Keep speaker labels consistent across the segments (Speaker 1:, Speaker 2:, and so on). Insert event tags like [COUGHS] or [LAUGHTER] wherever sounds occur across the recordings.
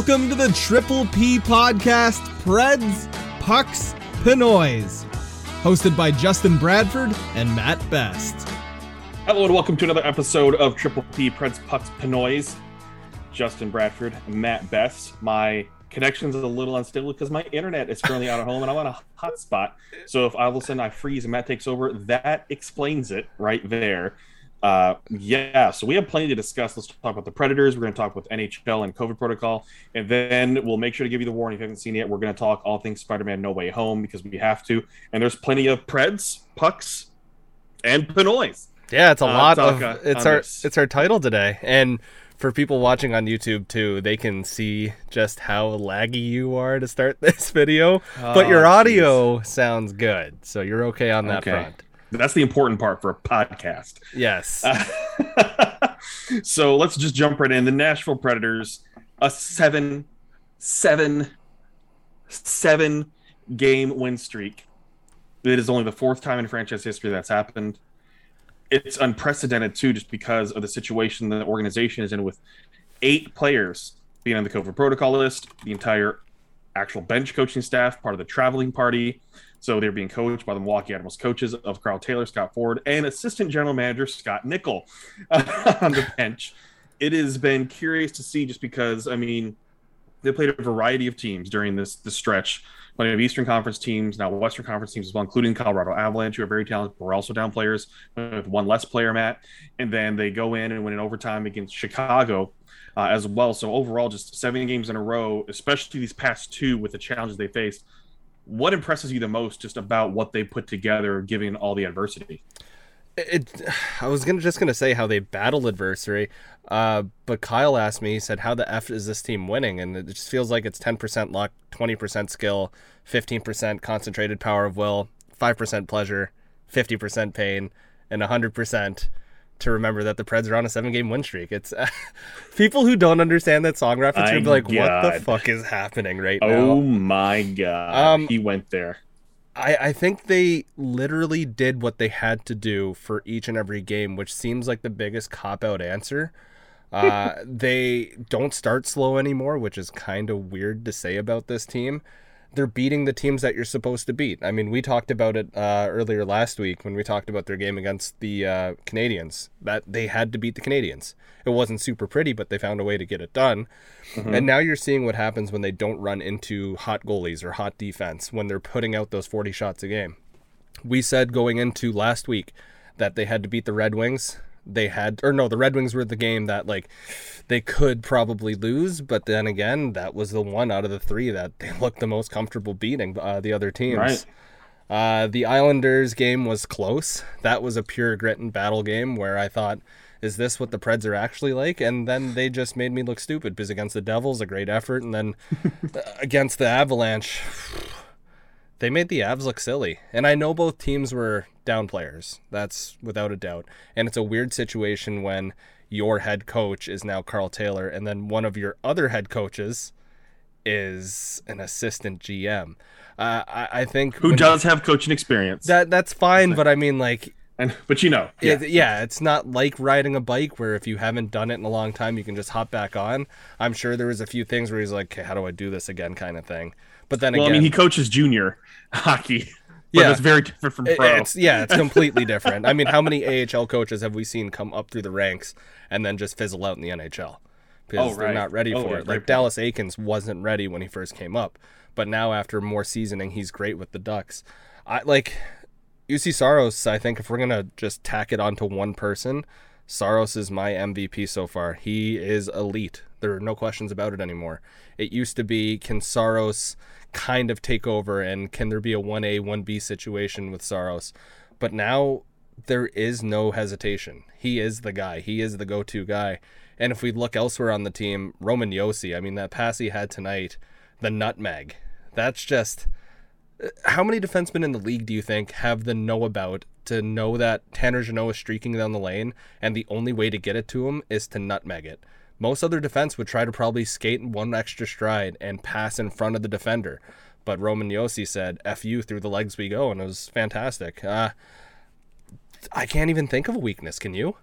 Speaker 1: Welcome to the Triple P podcast, Preds, Pucks, Pinoys, hosted by Justin Bradford and Matt Best.
Speaker 2: Hello and welcome to another episode of Triple P Preds Pucks Pinoys. Justin Bradford, Matt Best. My connection's a little unstable because my internet is currently out at home and I'm on a hotspot. So if all of a sudden I freeze and Matt takes over, that explains it right there. Uh, yeah, so we have plenty to discuss. Let's talk about the Predators. We're going to talk with NHL and COVID protocol, and then we'll make sure to give you the warning if you haven't seen it yet. We're going to talk all things Spider-Man: No Way Home because we have to, and there's plenty of Preds, Pucks, and Pinoys.
Speaker 3: Yeah, it's a
Speaker 2: Uh,
Speaker 3: lot of
Speaker 2: uh,
Speaker 3: it's our
Speaker 2: this.
Speaker 3: it's our title today, and for people watching on YouTube too, they can see just how laggy you are to start [LAUGHS] this video. but your
Speaker 2: Oh,
Speaker 3: audio sounds good, so you're okay on that
Speaker 2: Okay.
Speaker 3: front.
Speaker 2: That's the important part for a podcast.
Speaker 3: Yes. [LAUGHS]
Speaker 2: so let's just jump right in. The Nashville Predators, a seven, seven, seven game win streak. It is only the fourth time in franchise history that's happened. It's unprecedented too, just because of the situation the organization is in, with eight players being on the COVID protocol list, the entire actual bench coaching staff, part of the traveling party. So they're being coached by the Milwaukee Admirals coaches of Karl Taylor, Scott Ford, and assistant general manager Scott Nichol [LAUGHS] on the bench. It has been curious to see just because, I mean, they played a variety of teams during this this stretch. Plenty of Eastern Conference teams, now Western Conference teams as well, including Colorado Avalanche, who are very talented, but we're also down players with one less player, Matt. And then they go in and win in overtime against Chicago uh, as well. So overall, just seven games in a row, especially these past two with the challenges they faced. What impresses you the most just about what they put together, given all the adversity?
Speaker 3: it, I was gonna just gonna say how they battled adversary, uh, but Kyle asked me. He said, "How the f is this team winning?" And it just feels like it's ten percent luck, twenty percent skill, fifteen percent concentrated power of will, five percent pleasure, fifty percent pain, and hundred percent to remember that the Preds are on a seven-game win streak. It's [LAUGHS] people who don't understand that song reference gonna be like, "What the fuck is happening right now?"
Speaker 2: Oh my god,
Speaker 3: Um,
Speaker 2: he went there.
Speaker 3: I, I think they literally did what they had to do for each and every game, which seems like the biggest cop out answer. [LAUGHS] Uh, they don't start slow anymore, which is kind of weird to say about this team. They're beating the teams that you're supposed to beat. I mean, we talked about it uh, earlier last week when we talked about their game against the uh, Canadiens, that they had to beat the Canadiens. It wasn't super pretty, but they found a way to get it done. And now you're seeing what happens when they don't run into hot goalies or hot defense when they're putting out those 40 shots a game. We said going into last week that they had to beat the Red Wings. They had, or no, the Red Wings were the game that like they could probably lose, but then again, that was the one out of the three that they [LAUGHS] looked the most comfortable beating uh, the other teams.
Speaker 2: Right.
Speaker 3: Uh, the Islanders game was close. That was a pure grit and battle game where I thought, is this what the Preds are actually like? And then they just made me look stupid because against the Devils, a great effort, and then [LAUGHS] against the Avalanche, [SIGHS] they made the Avs look silly. And I know both teams were down players. That's without a doubt. And it's a weird situation when your head coach is now Karl Taylor, and then one of your other head coaches is an assistant GM. Uh, I, I think
Speaker 2: Who does have coaching experience?
Speaker 3: that that's fine, but I mean, like,
Speaker 2: and but you know,
Speaker 3: yeah.
Speaker 2: yeah,
Speaker 3: yeah, it's not like riding a bike where if you haven't done it in a long time, you can just hop back on. I'm sure there was a few things where he's like, okay, how do I do this again, kind of thing. But then
Speaker 2: well,
Speaker 3: again,
Speaker 2: I mean, he coaches junior [LAUGHS] hockey.
Speaker 3: Yeah.
Speaker 2: that's very different from pro.
Speaker 3: it's yeah, it's completely different. I mean, how many AHL coaches have we seen come up through the ranks and then just fizzle out in the NHL oh, because
Speaker 2: Oh,
Speaker 3: they're not ready
Speaker 2: Oh,
Speaker 3: for
Speaker 2: yeah,
Speaker 3: it? Like
Speaker 2: point.
Speaker 3: Dallas Eakins wasn't ready when he first came up, but now after more seasoning, he's great with the Ducks. I like Juuse Saros. I think if we're gonna just tack it onto one person, Saros is my MVP so far. He is elite. There are no questions about it anymore. It used to be can Saros kind of take over and can there be a 1A 1B situation with Saros? But now there is no hesitation. He is the guy. He is the go-to guy. And if we look elsewhere on the team, Roman Josi, I mean that pass he had tonight, the nutmeg. That's just uh, how many defensemen in the league do you think have the know about to know that Tanner Jeannot is streaking down the lane and the only way to get it to him is to nutmeg it? Most other defense would try to probably skate one extra stride and pass in front of the defender. But Roman Josi said, F you through the legs we go, and it was fantastic. Uh, I can't even think of a weakness, can you?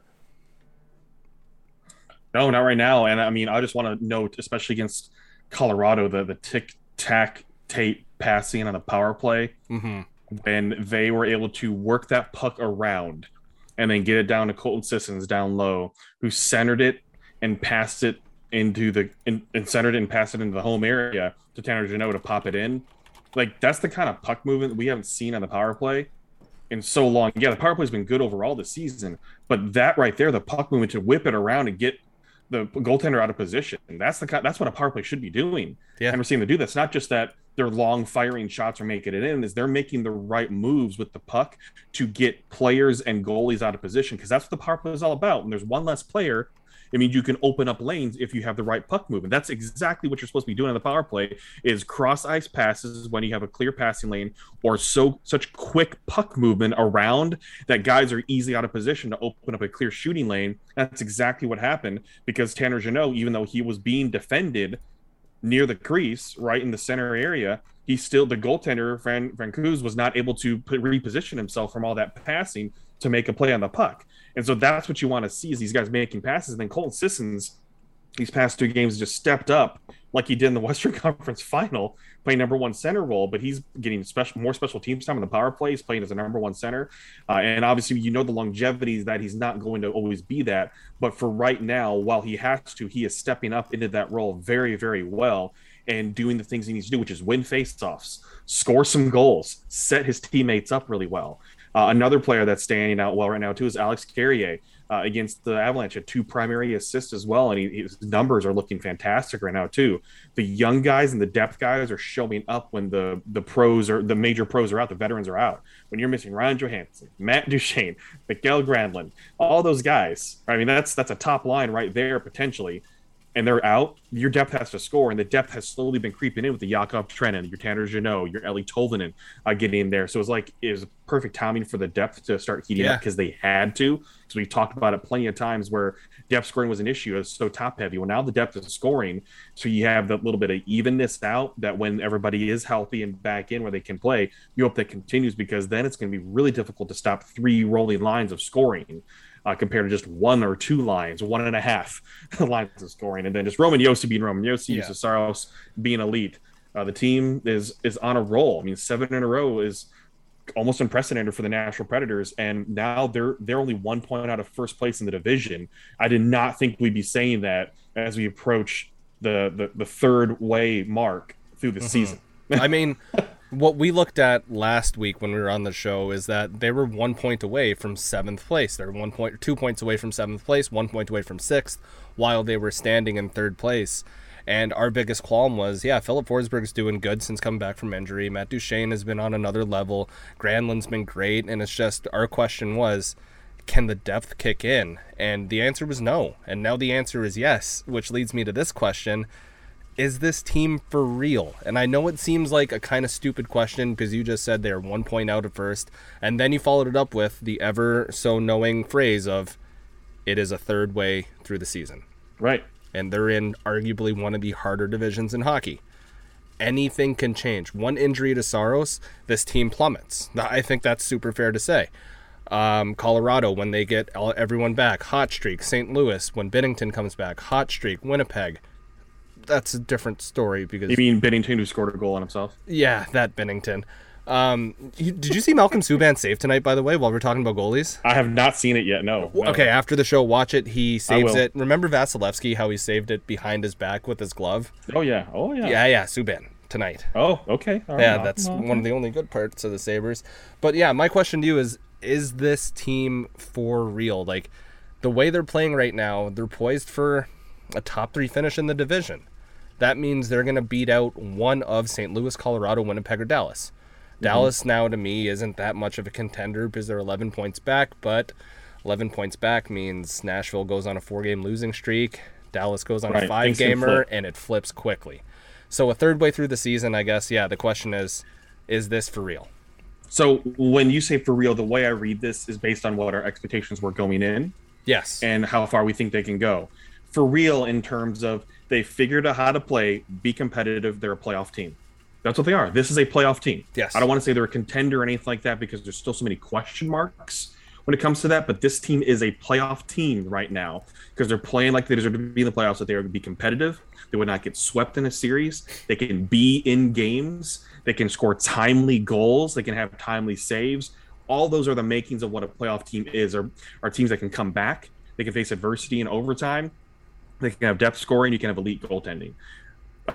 Speaker 2: No, not right now. And I mean, I just want to note, especially against Colorado the the tick tack tape passing on the power play
Speaker 3: hmm
Speaker 2: when they were able to work that puck around and then get it down to Colton Sissons down low, who centered it and passed it into the and, and centered it and passed it into the home area to Tanner Jeannot to pop it in. Like that's the kind of puck movement we haven't seen on the power play in so long. Yeah, the power play's been good overall this season, but that right there, the puck movement to whip it around and get the goaltender out of position. That's the kind, that's what a power play should be doing.
Speaker 3: Yeah.
Speaker 2: And we're seeing them do that. It's not just that they're long firing shots are making it in, is they're making the right moves with the puck to get players and goalies out of position because that's what the power play is all about. When there's one less player, it means you can open up lanes if you have the right puck movement. That's exactly what you're supposed to be doing on the power play is cross ice passes when you have a clear passing lane or so such quick puck movement around that guys are easily out of position to open up a clear shooting lane. That's exactly what happened because Tanner Jeannot, even though he was being defended near the crease, right in the center area, he still the goaltender Fran Francouz was not able to put, reposition himself from all that passing to make a play on the puck. And so that's what you want to see is these guys making passes. And then Colton Sissons, these past two games, just stepped up like he did in the [LAUGHS] Western Conference Final, playing number one center role. But he's getting special more special teams time in the power play. He's playing as a number one center, uh, and obviously you know the longevity that he's not going to always be that. But for right now, while he has to, he is stepping up into that role very very well and doing the things he needs to do, which is win faceoffs, score some goals, set his teammates up really well. Uh, another player that's standing out well right now too is Alex Carrier uh, against the Avalanche, had two primary assists as well, and he, his numbers are looking fantastic right now too. The young guys and the depth guys are showing up when the the pros are the major pros are out, the veterans are out. When you're missing Ryan Johansen, Matt Duchene, Mikael Granlund, all those guys. I mean, that's that's a top line right there potentially and they're out, your depth has to score, and the depth has slowly been creeping in with the Yakov Trenin, your Tanner Jeannot, your Eeli Tolvanen uh, getting in there. So it's like it was perfect timing for the depth to start heating
Speaker 3: Yeah.
Speaker 2: up because they had to. Because we've talked about it plenty of times where depth scoring was an issue. It was so top heavy. Well, now the depth is scoring, so you have that little bit of evenness out. That when everybody is healthy and back in where they can play, you hope that continues because then it's going to be really difficult to stop three rolling lines of scoring uh, compared to just one or two lines, one and a half [LAUGHS] lines of scoring, and then just Roman Josi being Roman Josi,
Speaker 3: Yeah.
Speaker 2: Saros being elite. Uh, the team is is on a roll. I mean, seven in a row is almost unprecedented for the Nashville Predators, and now they're they're only one point out of first place in the division. I did not think we'd be saying that as we approach the the, the third way mark through the season.
Speaker 3: I mean, [LAUGHS] what we looked at last week when we were on the show is that they were one point away from seventh place. They're one point, two points away from seventh place, one point away from sixth, while they were standing in third place. And our biggest qualm was, yeah, Filip Forsberg's doing good since coming back from injury. Matt Duchene has been on another level. Granlund's been great, and it's just our question was, can the depth kick in? And the answer was no. And now the answer is yes, which leads me to this question is this team for real? And I know it seems like a kind of stupid question because you just said they're one point out at first, and then you followed it up with the ever so knowing phrase of it is a third way through the season.
Speaker 2: Right.
Speaker 3: And they're in arguably one of the harder divisions in hockey. Anything can change. One injury to Saros, this team plummets. [LAUGHS] I think that's super fair to say. Um, Colorado, when they get everyone back, hot streak. St. Louis, when Binnington comes back, hot streak. Winnipeg, that's a different story because
Speaker 2: You mean Binnington who scored a goal on himself?
Speaker 3: yeah, that Binnington. Um, you- did you see Malcolm Subban save tonight? By the way, while we're talking about goalies.
Speaker 2: I have not seen it yet. No. no.
Speaker 3: Okay, after the show, watch it. He saves it. Remember Vasilevskiy? How he saved it behind his back with his glove?
Speaker 2: Oh yeah. Oh yeah.
Speaker 3: Yeah, yeah, Subban tonight.
Speaker 2: Oh okay. All right.
Speaker 3: Yeah,
Speaker 2: Well,
Speaker 3: that's one of the only good parts of the Sabres. But yeah, my question to you is is this team for real? Like the way they're playing right now, they're poised for a top 3 finish in the division. That means they're going to beat out one of St. Louis, Colorado, Winnipeg or Dallas. Mhm. Dallas now to me isn't that much of a contender because they're 11 points back, but 11 points back means Nashville goes on a four-game losing streak, Dallas goes on
Speaker 2: Right,
Speaker 3: a five-gamer
Speaker 2: flip.
Speaker 3: and it flips quickly. So a third way through the season, I guess, yeah, the question is is this for real?
Speaker 2: So when you say for real, the way I read this is based on what our expectations were going in
Speaker 3: Yes.
Speaker 2: and how far we think they can go. For real, in terms of they figured out how to play, be competitive. They're a playoff team. That's what they are. This is a playoff team.
Speaker 3: Yes.
Speaker 2: I don't want to say they're a contender or anything like that because there's still so many question marks when it comes to that. But this team is a playoff team right now because they're playing like they deserve to be in the playoffs. That they are to be competitive. They would not get swept in a series. They can be in games. They can score timely goals. They can have timely saves. All those are the makings of what a playoff team is. Are are teams that can come back. They can face adversity in overtime. They can have depth scoring. You can have elite goaltending.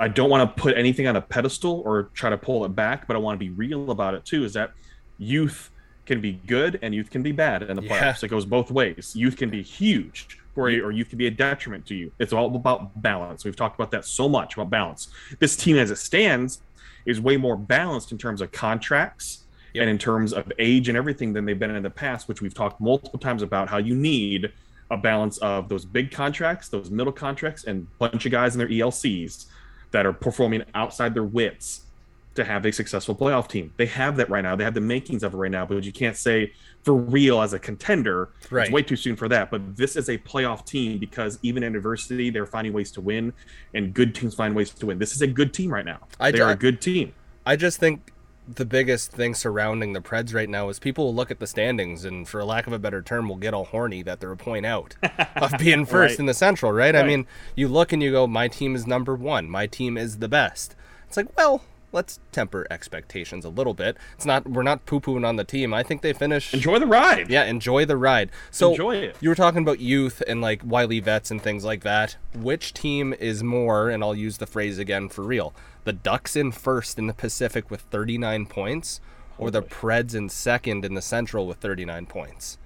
Speaker 2: I don't want to put anything on a pedestal or try to pull it back, but I want to be real about it too. Is that youth can be good and youth can be bad in the
Speaker 3: Yeah.
Speaker 2: playoffs. It goes both ways. Youth can be huge for you, or youth can be a detriment to you. It's all about balance. We've talked about that so much about balance. This team, as it stands, is way more balanced in terms of contracts
Speaker 3: Yep.
Speaker 2: and in terms of age and everything than they've been in the past, which we've talked multiple times about how you need a balance of those big contracts, those middle contracts, and a bunch of guys in their ELCs that are performing outside their wits to have a successful playoff team. They have that right now. They have the makings of it right now, but you can't say for real as a contender.
Speaker 3: Right.
Speaker 2: It's way too soon for that. But this is a playoff team because even in adversity, they're finding ways to win, and good teams find ways to win. This is a good team right now.
Speaker 3: I
Speaker 2: they are a good team.
Speaker 3: I just think the biggest thing surrounding the Preds right now is people will look at the standings and, for lack of a better term, will get all horny that they're a point out [LAUGHS] of being first
Speaker 2: Right.
Speaker 3: in the Central, right? I mean, you look and you go, my team is number one. My team is the best. It's like, well, let's temper expectations a little bit. It's not we're not poo pooing on the team. I think they finished.
Speaker 2: Enjoy the ride.
Speaker 3: Yeah, enjoy the ride. So
Speaker 2: Enjoy it.
Speaker 3: You were talking about youth and like wily vets and things like that. Which team is more? And I'll use the phrase again for real: the Ducks in first in the Pacific with 39 points, or the Preds in second in the Central with 39 points.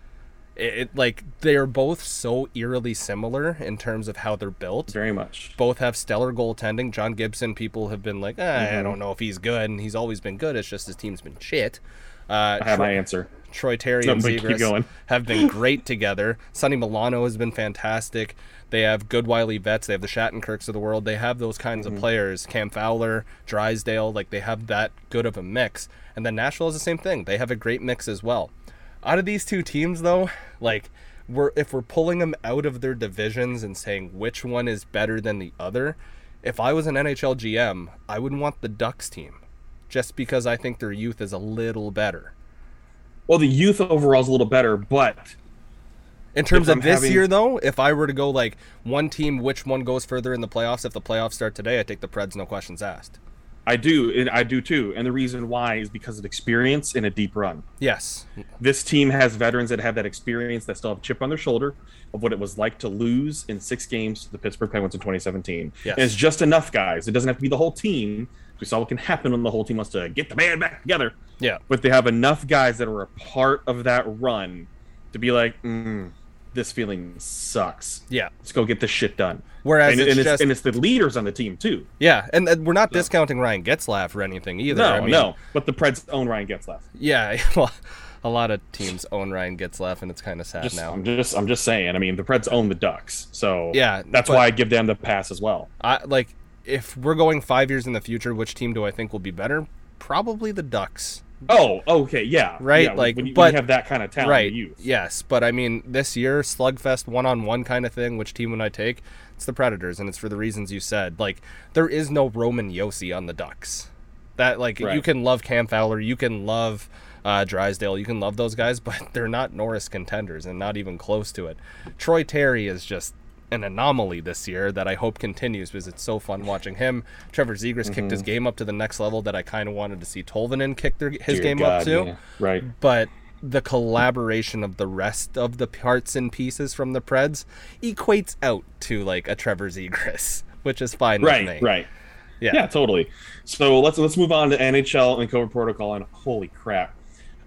Speaker 3: It, it like they are both so eerily similar in terms of how they're built.
Speaker 2: Very much.
Speaker 3: Both have stellar goaltending. John Gibson, people have been like, eh,
Speaker 2: Mm-hmm.
Speaker 3: I don't know if he's good, and he's always been good. It's just his team's been shit. Uh,
Speaker 2: I have my answer.
Speaker 3: Troy Terry
Speaker 2: No,
Speaker 3: and Zegras [LAUGHS] have been great together. Sonny Milano has been fantastic. They have good wily vets. They have the Shattenkirks of the world. They have those kinds
Speaker 2: Mm-hmm.
Speaker 3: of players. Cam Fowler, Drysdale, like they have that good of a mix. And then Nashville is the same thing. They have a great mix as well. Out of these two teams, though, like we're if we're pulling them out of their divisions and saying which one is better than the other, if I was an NHL GM, I would want the Ducks team, just because I think their youth is a little better.
Speaker 2: Well, the youth overall is a little better, but
Speaker 3: In terms of this
Speaker 2: having-
Speaker 3: year, though, if I were to go like one team, which one goes further in the playoffs? If the playoffs start today, I take the Preds, no questions asked.
Speaker 2: I do, and I do too. And the reason why is because of experience in a deep run.
Speaker 3: Yes,
Speaker 2: This team has veterans that have that experience that still have a chip on their shoulder of what it was like to lose in six games to the Pittsburgh Penguins in 2017.
Speaker 3: Yes.
Speaker 2: And it's just enough guys. It doesn't have to be the whole team. We saw what can happen when the whole team wants to get the band back together.
Speaker 3: yeah,
Speaker 2: But they have enough guys that are a part of that run to be like, mm, this feeling sucks.
Speaker 3: yeah.
Speaker 2: Let's go get this shit done.
Speaker 3: Whereas
Speaker 2: and,
Speaker 3: it's
Speaker 2: and, it's,
Speaker 3: just
Speaker 2: and it's the leaders on the team too.
Speaker 3: yeah, and, and we're not discounting Ryan Getzlaf or anything either.
Speaker 2: No,
Speaker 3: I mean,
Speaker 2: no. But the Preds own Ryan Getzlaf.
Speaker 3: Yeah, [LAUGHS] well, a lot of teams own Ryan Getzlaf, and it's kind of sad
Speaker 2: Just,
Speaker 3: now.
Speaker 2: I'm just I'm just saying. I mean, the Preds own the Ducks, so
Speaker 3: Yeah,
Speaker 2: that's why I give them the pass as well.
Speaker 3: I like if we're going five years in the future, which team do I think will be better? Probably the Ducks.
Speaker 2: Oh, okay, yeah,
Speaker 3: Right,
Speaker 2: yeah,
Speaker 3: like,
Speaker 2: when you, when
Speaker 3: but-
Speaker 2: you have that kind of talent,
Speaker 3: right.
Speaker 2: you
Speaker 3: Yes, but I mean, this year slugfest one on one kind of thing. Which team would I take? It's the Predators, and it's for the reasons you said. Like there is no Roman Josi on the Ducks. That like you can love Cam Fowler, you can love uh, Drysdale, you can love those guys, [LAUGHS] but they're not Norris contenders and not even close to it. Troy Terry is just an anomaly this year that I hope continues because it's so fun watching him. Trevor Zegras kicked his game up to the next level that I kind of wanted to see Tolvanen kick their, his
Speaker 2: Mm-hmm. Dear
Speaker 3: game
Speaker 2: God,
Speaker 3: up to
Speaker 2: yeah. Right.
Speaker 3: but the collaboration of the rest of the parts and pieces from the Preds equates out to like a Trevor Zegras, [LAUGHS] which is fine with
Speaker 2: Right.
Speaker 3: me.
Speaker 2: Right.
Speaker 3: Yeah.
Speaker 2: Yeah, totally. So let's let's move on to NHL and COVID protocol. And holy crap,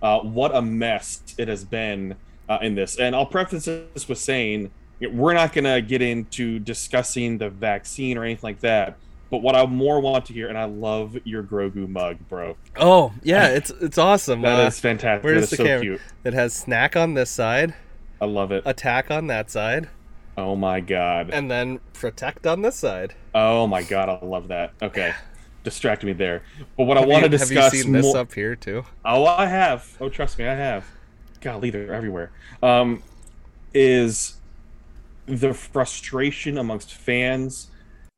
Speaker 2: uh, what a mess it has been uh, in this. And I'll preface this with saying we're not going to get into discussing the vaccine or anything like that. But what I more want to hear, and I love your Grogu mug, bro.
Speaker 3: Oh yeah, it's it's awesome. [LAUGHS]
Speaker 2: That
Speaker 3: Uh,
Speaker 2: is fantastic.
Speaker 3: where's
Speaker 2: is
Speaker 3: the
Speaker 2: so
Speaker 3: camera?
Speaker 2: cute.
Speaker 3: It has snack on this side,
Speaker 2: I love it.
Speaker 3: attack on that side,
Speaker 2: Oh my god.
Speaker 3: and then protect on this side.
Speaker 2: Oh my god, I love that. Okay. [SIGHS] Distract me there. But what I
Speaker 3: Have
Speaker 2: want
Speaker 3: you,
Speaker 2: to
Speaker 3: have
Speaker 2: discuss
Speaker 3: you seen this up here too?
Speaker 2: Oh, I have. Oh, trust me, I have. Golly, they're everywhere. Um, is the frustration amongst fans,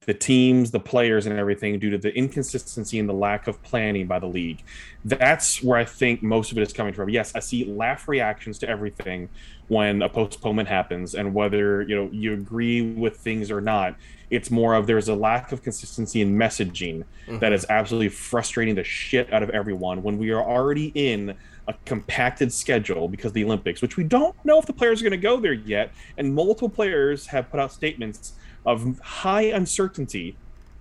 Speaker 2: the teams, the players, and everything due to the inconsistency and the lack of planning by the league. That's where I think most of it is coming from. Yes, I see laugh reactions to everything when a postponement happens and whether you know you agree with things or not it's more of there's a lack of consistency in messaging
Speaker 3: Mm-hmm.
Speaker 2: that is absolutely frustrating the shit out of everyone when we are already in a compacted schedule because of the olympics which we don't know if the players are going to go there yet and multiple players have put out statements of high uncertainty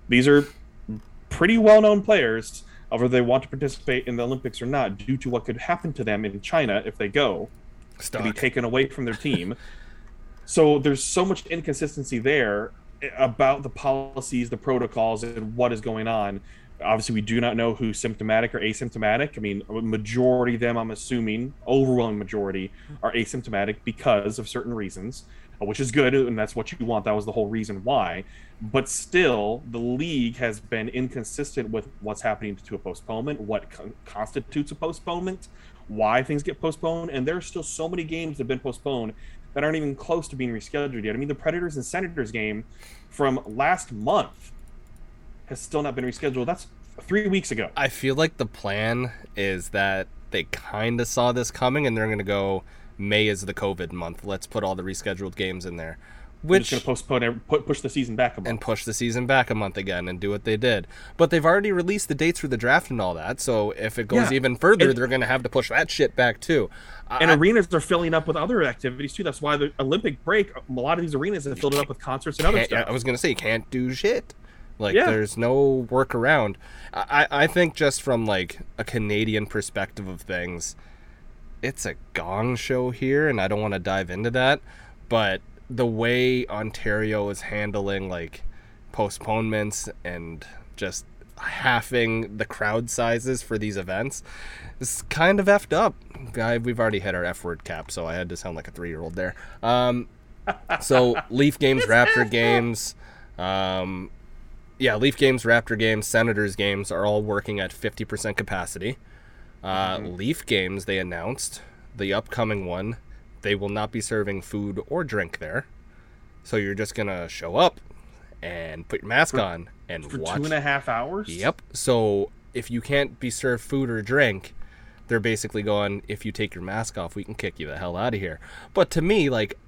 Speaker 2: these are pretty well-known players of whether they want to participate in the olympics or not due to what could happen to them in china if they go to be taken away from their team. [LAUGHS] so there's so much inconsistency there about the policies, the protocols, and what is going on. Obviously, we do not know who's symptomatic or asymptomatic. I mean, a majority of them, I'm assuming, overwhelming majority, are asymptomatic because of certain reasons, uh, which is good, and that's what you want. That was the whole reason why. But still, the league has been inconsistent with what's happening to a postponement, what con- constitutes a postponement, why things get postponed, and there's still so many games that have been postponed that aren't even close to being rescheduled yet. I mean, the Predators and Senators game from last month has still not been rescheduled. That's three weeks ago.
Speaker 3: I feel like the plan is that they kind of saw this coming and they're going to go May is the COVID month. Let's put all the rescheduled games in there. Which
Speaker 2: going to postpone, push the season back a month.
Speaker 3: and push the season back a month again and do what they did. But they've already released the dates for the draft and all that. So if it goes
Speaker 2: Yeah.
Speaker 3: even further,
Speaker 2: And-
Speaker 3: they're going to have to push that shit back too.
Speaker 2: and
Speaker 3: I-
Speaker 2: arenas are filling up with other activities too. That's why the Olympic break, a lot of these arenas have filled it up with concerts and other stuff.
Speaker 3: I was gonna say you can't do shit. Like
Speaker 2: Yeah.
Speaker 3: there's no workaround. I I think just from like a Canadian perspective of things, it's a gong show here, and I don't want to dive into that. But the way Ontario is handling like postponements and just halving the crowd sizes for these events is kind of effed up. I, we've already hit our F word cap, so I had to sound like a three year old there. Um, so Leaf games, [LAUGHS] Raptor games, um, yeah, Leaf games, Raptor games, Senators games are all working at 50% capacity. Uh, Leaf games, they announced the upcoming one, they will not be serving food or drink there. So you're just gonna show up and put your mask on and watch
Speaker 2: for
Speaker 3: watch.
Speaker 2: two and a half hours.
Speaker 3: Yep. So if you can't be served food or drink, they're basically going, if you take your mask off, we can kick you the hell out of here. But to me, like,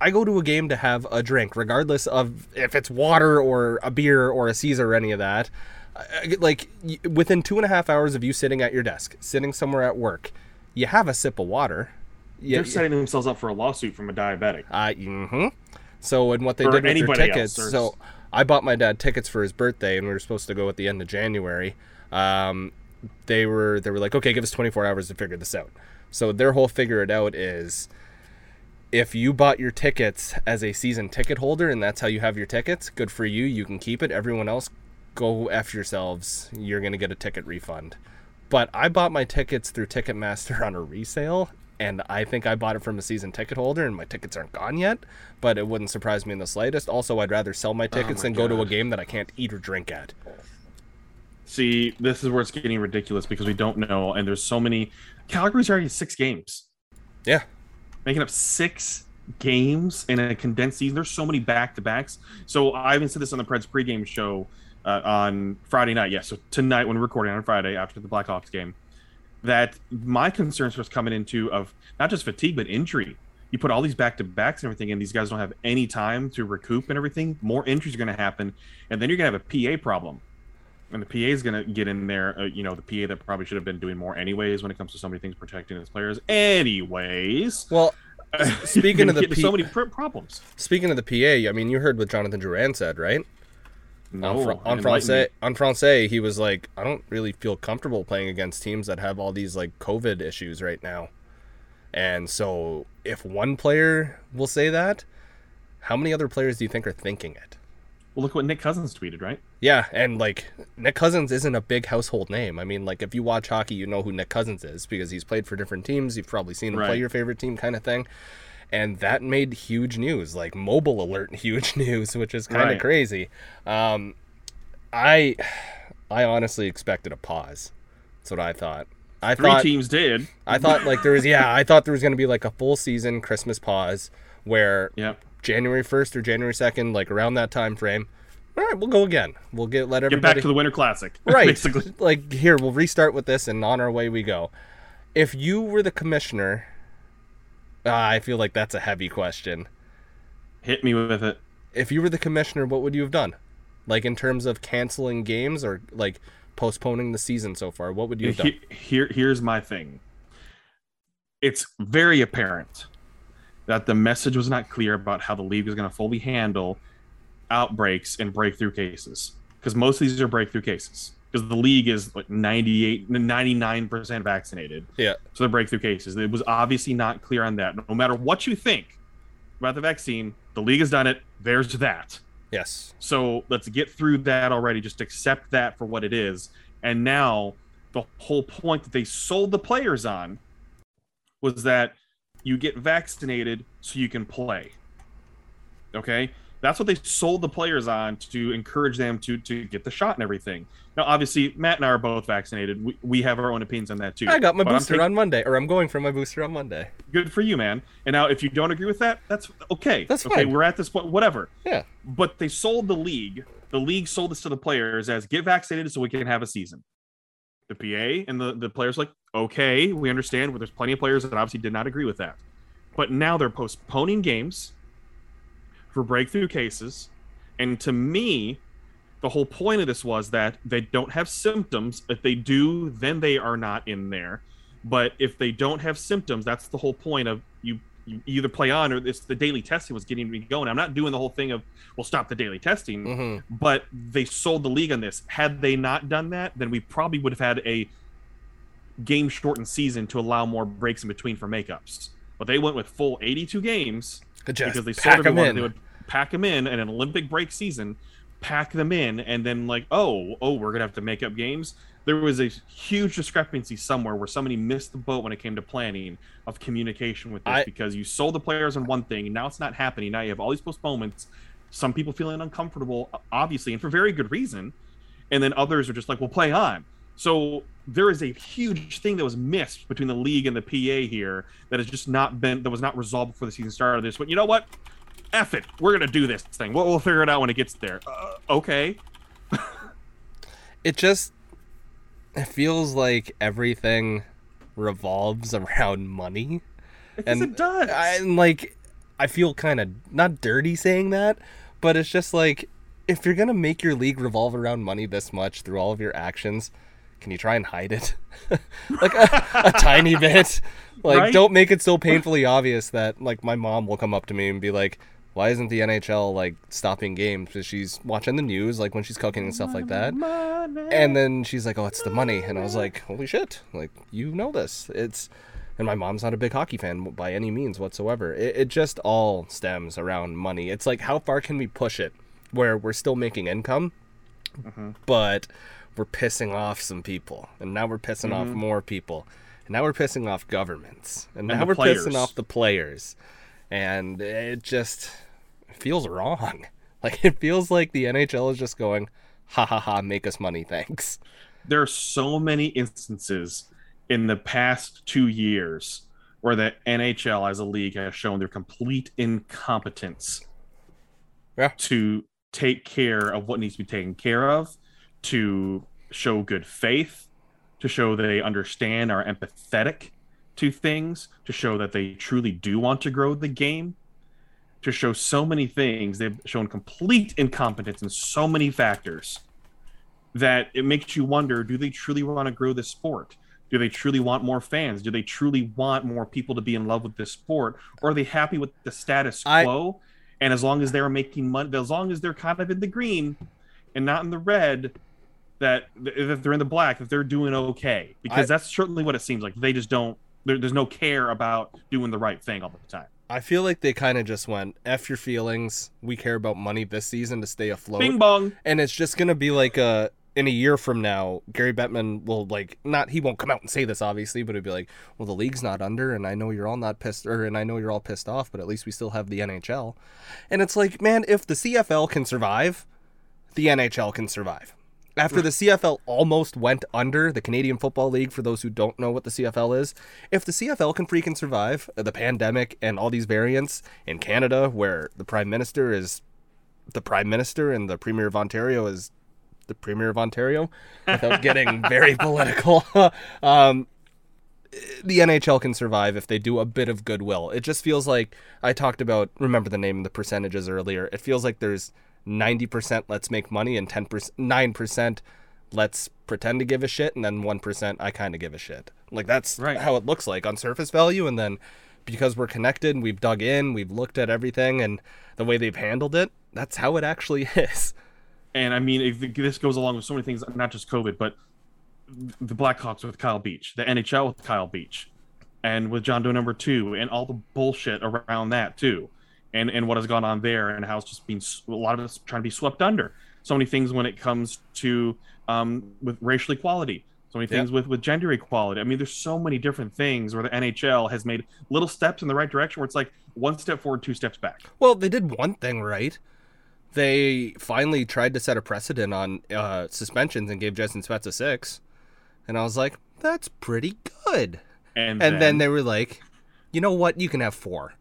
Speaker 3: I go to a game to have a drink, regardless of if it's water or a beer or a Caesar or any of that. Like, within two and a half hours of you sitting at your desk, sitting somewhere at work, you have a sip of water. You-
Speaker 2: They're setting themselves up for a lawsuit from a diabetic.
Speaker 3: uh, hmm So, and what they
Speaker 2: Or
Speaker 3: did with their
Speaker 2: anybody else,
Speaker 3: tickets. So, I bought my dad tickets for his birthday, and we were supposed to go at the end of January. Um, they were they were like, okay, give us 24 hours to figure this out. So their whole figure it out is if you bought your tickets as a season ticket holder and that's how you have your tickets, good for you. You can keep it. Everyone else, go f yourselves. You're gonna get a ticket refund. But I bought my tickets through Ticketmaster [LAUGHS] on a resale, and I think I bought it from a season ticket holder, and my tickets aren't gone yet. But it wouldn't surprise me in the slightest. Also, I'd rather sell my oh tickets
Speaker 2: my
Speaker 3: than go to a game that I can't eat or drink at.
Speaker 2: See, this is where it's getting ridiculous because we don't know, and there's so many. Calgary's already six games,
Speaker 3: Yeah,
Speaker 2: making up six games in a condensed season. There's so many back to backs. So I even said this on the Preds pregame show uh, on Friday night. Yes, so tonight when we're recording on Friday after the Blackhawks game, that my concerns was coming into of not just fatigue but injury. You put all these back to backs and everything, and these guys don't have any time to recoup and everything. More injuries are going to happen, and then you're going to have a PA problem. And the PA is going to get in there. Uh, you know, the PA that probably should have been doing more anyways when it comes to so many things protecting its players. Anyways,
Speaker 3: well, [LAUGHS] speaking of the P-
Speaker 2: so many pr- problems.
Speaker 3: speaking of the PA, I mean, you heard what Jonathan Drouin said, right?
Speaker 2: No,
Speaker 3: on, fr- on Francais, on Francais, he was like, I don't really feel comfortable playing against teams that have all these like COVID issues right now. And so, if one player will say that, how many other players do you think are thinking it?
Speaker 2: Well, look what Nick Cousins tweeted, right?
Speaker 3: Yeah, and like Nick Cousins isn't a big household name. I mean, like if you watch hockey, you know who Nick Cousins is because he's played for different teams. You've probably seen him play your favorite team, kind of thing. And that made huge news, like mobile alert [LAUGHS] huge news, which is kind of
Speaker 2: Right.
Speaker 3: crazy. Um, I, I honestly expected a pause. That's what I thought. I
Speaker 2: Three
Speaker 3: thought
Speaker 2: teams did.
Speaker 3: I thought like there was yeah I thought there was gonna be like a full season Christmas pause where
Speaker 2: Yep.
Speaker 3: January first or January second, like around that time frame. All right, we'll go again. We'll get let
Speaker 2: Get back to the Winter Classic. [LAUGHS]
Speaker 3: right.
Speaker 2: Basically.
Speaker 3: Like here, we'll restart with this, and on our way we go. If you were the commissioner, Ah, I feel like that's a heavy question.
Speaker 2: Hit me with it.
Speaker 3: If you were the commissioner, what would you have done? Like in terms of canceling games or like postponing the season so far, what would you have done?
Speaker 2: Here, here's my thing. It's very apparent that the message was not clear about how the league is going to fully handle outbreaks and breakthrough cases because most of these are breakthrough cases because the league is like 98 99% vaccinated
Speaker 3: Yeah.
Speaker 2: so they're breakthrough cases it was obviously not clear on that no matter what you think about the vaccine the league has done it there's that
Speaker 3: Yes.
Speaker 2: so let's get through that already. Just accept that for what it is. And now the whole point that they sold the players on was that you get vaccinated so you can play. Okay? That's what they sold the players on to encourage them to to get the shot and everything. Now, obviously, Matt and I are both vaccinated. We, we have our own opinions on that too.
Speaker 3: I got my
Speaker 2: But
Speaker 3: booster
Speaker 2: taking-
Speaker 3: on Monday, or I'm going for my booster on Monday.
Speaker 2: Good for you, man. And now, if you don't agree with that, that's okay.
Speaker 3: That's
Speaker 2: okay.
Speaker 3: fine.
Speaker 2: We're at this point. Whatever.
Speaker 3: Yeah.
Speaker 2: but they sold the league. The league sold this to the players as get vaccinated so we can have a season. The PA and the, the players like, okay, we understand, but there's plenty of players that obviously did not agree with that. But now they're postponing games for breakthrough cases. And to me, the whole point of this was that they don't have symptoms. If they do, then they are not in there. But if they don't have symptoms, that's the whole point of you you either play on or it's the daily testing was getting me going. I'm not doing the whole thing of we'll stop the daily testing,
Speaker 3: hmm
Speaker 2: but they sold the league on this. Had they not done that, then we probably would have had a game shortened season to allow more breaks in between for makeups. But they went with full 82 games because they
Speaker 3: pack
Speaker 2: sold
Speaker 3: 'em
Speaker 2: everyone.
Speaker 3: in.
Speaker 2: They would pack them in in an Olympic break season, pack them in, and then like, oh, oh, we're gonna have to make up games. There was a huge discrepancy somewhere where somebody missed the boat when it came to planning of communication with this
Speaker 3: I-
Speaker 2: because you sold the players on one thing, and now it's not happening. Now you have all these postponements. Some people feeling uncomfortable, obviously, and for very good reason, and then others are just like, "Well, play on." So there is a huge thing that was missed between the league and the PA here that has just not been that was not resolved before the season started. This, but you know what? F it, we're gonna do this thing. We'll, we'll figure it out when it gets there. Uh, okay. [LAUGHS]
Speaker 3: it just it feels like everything revolves around money
Speaker 2: Because it does.
Speaker 3: I, and like i feel kind of not dirty saying that but it's just like if you're gonna make your league revolve around money this much through all of your actions can you try and hide it [LAUGHS] like a, a tiny [LAUGHS] bit like
Speaker 2: Right?
Speaker 3: don't make it so painfully obvious that like my mom will come up to me and be like why isn't the nhl like stopping games because she's watching the news like when she's cooking and stuff like that and then she's like, "Oh, it's the money," and I was like, "Holy shit! Like you know this? It's." And my mom's not a big hockey fan by any means whatsoever. It, it just all stems around money. It's like, how far can we push it, where we're still making income, mm-hmm. but we're pissing off some people, and now we're pissing off mm-hmm. more people, and now we're pissing off governments, and, now we're
Speaker 2: players.
Speaker 3: pissing off the players, and it just feels wrong. [LAUGHS] Like it feels like the NHL is just going, ha ha ha, make us money, thanks.
Speaker 2: there are so many instances in the past two years where the NHL as a league has shown their complete incompetence
Speaker 3: Yeah.
Speaker 2: to take care of what needs to be taken care of, to show good faith, to show they understand, are empathetic to things, to show that they truly do want to grow the game, to show so many things. They've shown complete incompetence in so many factors that it makes you wonder do they truly want to grow this sport? Do they truly want more fans? Do they truly want more people to be in love with this sport? Or are they happy with the status
Speaker 3: I-
Speaker 2: quo? And as long as they're making money as long as they're kind of in the green and not in the red that if they're in the black that they're doing okay because
Speaker 3: I-
Speaker 2: that's certainly what it seems like they just don't there, there's no care about doing the right thing all the time
Speaker 3: I feel like they kind of just went, F your feelings. We care about money this season to stay afloat.
Speaker 2: bing bong
Speaker 3: And it's just going to be like a. In a year from now, Gary Bettman will like not he won't come out and say this obviously, but it'd be like, well, the league's not under, and I know you're all not pissed, or and I know you're all pissed off, but at least we still have the NHL, and it's like, man, if the CFL can survive, the NHL can survive. After the CFL almost went under, the Canadian Football League, for those who don't know what the CFL is, if the CFL can freaking survive uh, the pandemic and all these variants in Canada, where the Prime Minister is the Prime Minister and the Premier of Ontario is the Premier of Ontario, without [LAUGHS] getting very political, [LAUGHS] um, the NHL can survive if they do a bit of goodwill. It just feels like I talked about remember the name of the percentages earlier. It feels like there's 90% let's make money and 10% 9% let's pretend to give a shit and then 1% I kind of give a shit. Like that's
Speaker 2: Right.
Speaker 3: how it looks like on surface value and then because we're connected and we've dug in, we've looked at everything and the way they've handled it, that's how it actually [LAUGHS] is.
Speaker 2: And I mean, if this goes along with so many things, not just COVID, but the Blackhawks with Kyle Beach, the NHL with Kyle Beach, and with John Doe number two, and all the bullshit around that too, and and what has gone on there, and how it's just been a lot of us trying to be swept under. So many things when it comes to um, with racial equality. So many
Speaker 3: Yeah.
Speaker 2: things with with gender equality. I mean, there's so many different things where the NHL has made little steps in the right direction, where it's like one step forward, two steps back.
Speaker 3: Well, they did one thing right. They finally tried to set a precedent on uh, suspensions and gave Jason Spezza a six. And I was like, that's pretty good.
Speaker 2: And
Speaker 3: And then, they were like, you know what? You can have four.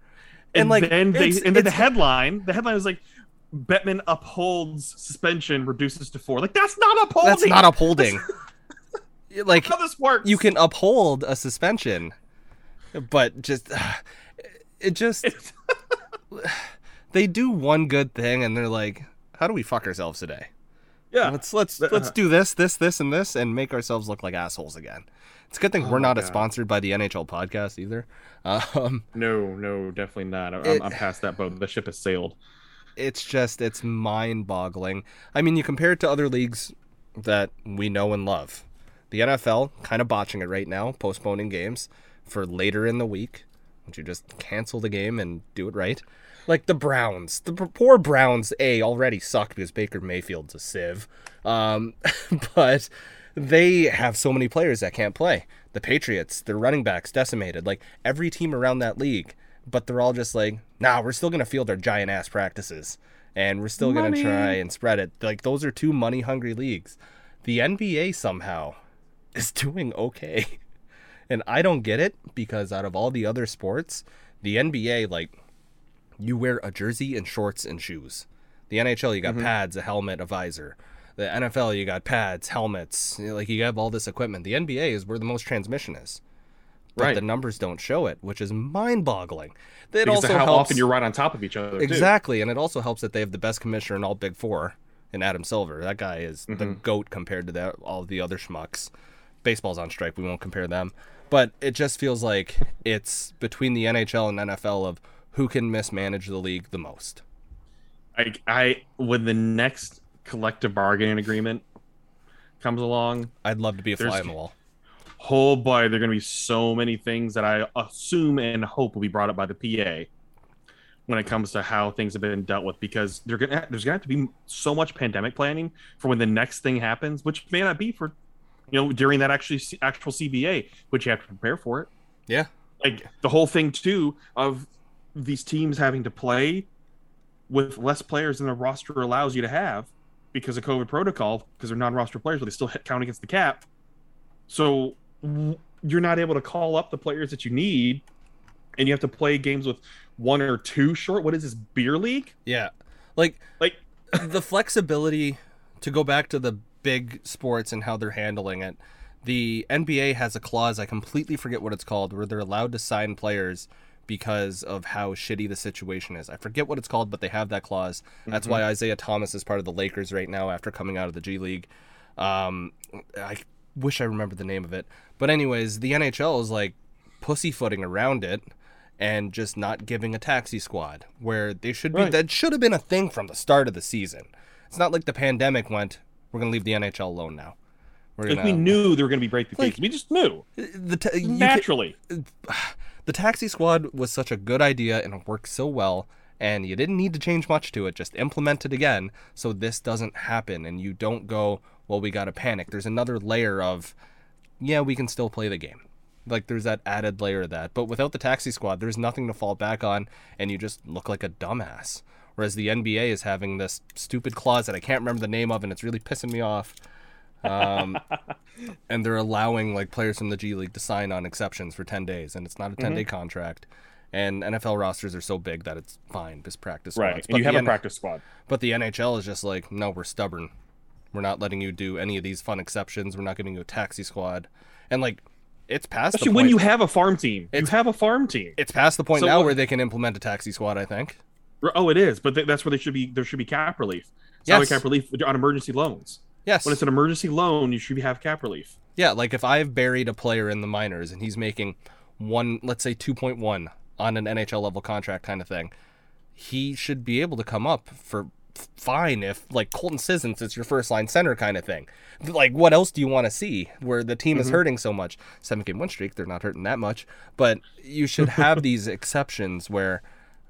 Speaker 2: And,
Speaker 3: and, like,
Speaker 2: then they and then the headline the headline was like Bettman upholds suspension reduces to four like that's not upholding
Speaker 3: That's not upholding. [LAUGHS] like,
Speaker 2: how this works
Speaker 3: you can uphold a suspension, but just, it just, [LAUGHS] they do one good thing and they're like, how do we fuck ourselves today?
Speaker 2: yeah
Speaker 3: Let's let's
Speaker 2: Uh,
Speaker 3: let's do this, this, this, and this, and make ourselves look like assholes again. It's a good thing
Speaker 2: Oh
Speaker 3: we're not
Speaker 2: God.
Speaker 3: sponsored by the NHL podcast either. [LAUGHS] Um,
Speaker 2: no no definitely not I'm,
Speaker 3: It-
Speaker 2: I'm past that boat the ship has sailed
Speaker 3: it's just it's mind-boggling. I mean, you compare it to other leagues that we know and love. The NFL kind of botching it right now, postponing games for later in the week. Would you just cancel the game and do it right? Like the Browns, the poor Browns, a already suck because Baker Mayfield's a sieve, um, [LAUGHS] but they have so many players that can't play. The Patriots, their running backs decimated. Like every team around that league, but they're all just like, nah, we're still gonna field our giant ass practices, and we're still gonna try and spread it. Like those are two money hungry leagues. The NBA somehow [LAUGHS] is doing okay. And I don't get it because out of all the other sports, the NBA, like, you wear a jersey and shorts and shoes. The NHL, you got mm-hmm. pads, a helmet, a visor. The NFL, you got pads, helmets. you know, Like, you have all this equipment. The NBA is where the most transmission is. But
Speaker 2: Right.
Speaker 3: the numbers don't show it, which is mind boggling. It
Speaker 2: because
Speaker 3: also
Speaker 2: how
Speaker 3: helps,
Speaker 2: often you're right on top of each other too.
Speaker 3: Exactly, and it also helps that they have the best commissioner in all Big Four, in Adam Silver. That guy is the
Speaker 2: Mm-hmm.
Speaker 3: goat compared to that, all the other schmucks. Baseball's on strike; we won't compare them. But it just feels like it's between the NHL and NFL of who can mismanage the league the most.
Speaker 2: I, I when the next collective bargaining agreement comes along
Speaker 3: I'd love to be a fly on the wall.
Speaker 2: oh boy, there are going to be so many things that I assume and hope will be brought up by the PA when it comes to how things have been dealt with because they're gonna there's gonna have to be so much pandemic planning for when the next thing happens, which may not be for you know during that actually actual CBA, which you have to prepare for it.
Speaker 3: Yeah,
Speaker 2: Like the whole thing too of these teams having to play with less players than the roster allows you to have because of COVID protocol, because they're non-roster players, but they still hit- count against the cap. So you're not able to call up the players that you need, and you have to play games with one or two short. What is this beer league?
Speaker 3: yeah. Like
Speaker 2: Like [COUGHS]
Speaker 3: the flexibility to go back to the big sports and how they're handling it. The NBA has a clause I completely forget what it's called where they're allowed to sign players because of how shitty the situation is. I forget what it's called, but they have that clause. That's why Isaiah Thomas is part of the Lakers right now after coming out of the G League. Um, I wish I remembered the name of it. But anyways, the NHL is like pussyfooting around it and just not giving a taxi squad where they should be
Speaker 2: Right.
Speaker 3: that should have been a thing from the start of the season. It's not like the pandemic went, we're going to leave the NHL alone now. We're
Speaker 2: like
Speaker 3: gonna,
Speaker 2: we knew there were going to be break the
Speaker 3: Like-
Speaker 2: We just knew
Speaker 3: the ta- you can-
Speaker 2: naturally. [SIGHS] [SIGHS]
Speaker 3: the taxi squad was such a good idea and it worked so well and you didn't need to change much to it just implement it again so this doesn't happen and you don't go well we gotta panic. There's another layer of yeah we can still play the game. Like there's that added layer of that but without the taxi squad there's nothing to fall back on and you just look like a dumbass. Whereas the nba is having this stupid clause that i can't remember the name of and it's really pissing me off um, [LAUGHS] and they're allowing like players from the G League to sign on exceptions for 10 days and it's not a 10 day contract and NFL rosters are so big that it's fine just practice
Speaker 2: Right.
Speaker 3: squads.
Speaker 2: You have a
Speaker 3: N-
Speaker 2: practice squad.
Speaker 3: but the NHL is just like no we're stubborn we're not letting you do any of these fun exceptions we're not giving you a taxi squad and like it's past
Speaker 2: Especially
Speaker 3: the
Speaker 2: when you have a farm team. You
Speaker 3: It's-
Speaker 2: have a farm team.
Speaker 3: it's past the point
Speaker 2: So
Speaker 3: now where they can implement a taxi squad. I think.
Speaker 2: Oh, it is, but th- that's where they should be. There should be cap relief. Salary
Speaker 3: Yes.
Speaker 2: cap relief on emergency loans.
Speaker 3: Yes.
Speaker 2: When it's an emergency loan, you should have cap relief.
Speaker 3: Yeah, like if I've buried a player in the minors and he's making one, let's say 2.1 on an NHL level contract kind of thing, he should be able to come up for fine if like Colton Sissons is your first line center kind of thing. Like what else do you want to see where the team is mm-hmm. hurting so much? Seven game win streak, they're not hurting that much, but you should have [LAUGHS] these exceptions where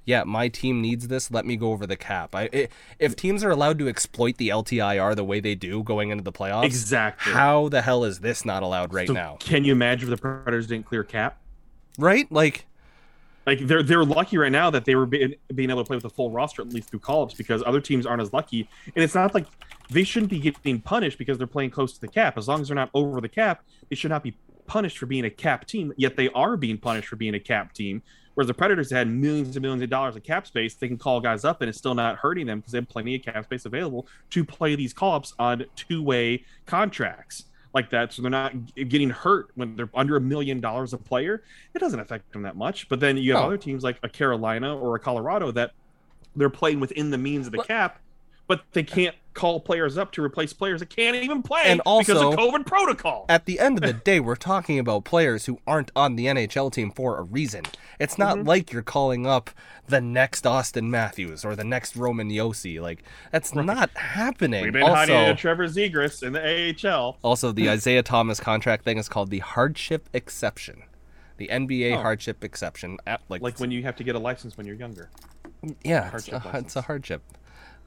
Speaker 3: yeah, my team needs this. Let me go over the cap. I, i if teams are allowed to exploit the LTIR the way they do going into the playoffs,
Speaker 2: Exactly.
Speaker 3: how the hell is this not allowed right
Speaker 2: So
Speaker 3: now?
Speaker 2: Can you imagine if the Predators didn't clear cap?
Speaker 3: Right? Like,
Speaker 2: Like they're they're lucky right now that they were being, being able to play with a full roster at least through call-ups because other teams aren't as lucky. And it's not like they shouldn't be getting punished because they're playing close to the cap. As long as they're not over the cap, they should not be punished for being a cap team. Yet they are being punished for being a cap team. Whereas the Predators had millions and millions of dollars of cap space, they can call guys up and it's still not hurting them because they have plenty of cap space available to play these call-ups on two-way contracts like that. So they're not getting hurt when they're under a million dollars a player. It doesn't affect them that much. But then you have
Speaker 3: No.
Speaker 2: other teams like a Carolina or a Colorado that they're playing within the means of the
Speaker 3: But-
Speaker 2: cap, but they can't call players up to replace players that can't even play
Speaker 3: And also, because
Speaker 2: of COVID protocol.
Speaker 3: at the end of the [LAUGHS] day, we're talking about players who aren't on the NHL team for a reason. It's not
Speaker 2: Mm-hmm.
Speaker 3: like you're calling up the next Auston Matthews or the next Roman Josi. Like, that's not happening.
Speaker 2: We've been hiding
Speaker 3: also,
Speaker 2: Trevor Zegras in the AHL.
Speaker 3: also, the [LAUGHS] Isaiah Thomas contract thing is called the hardship exception. The NBA
Speaker 2: Oh.
Speaker 3: hardship exception. At, like,
Speaker 2: Like when you have to get a license when you're younger.
Speaker 3: yeah, it's a, it's a hardship.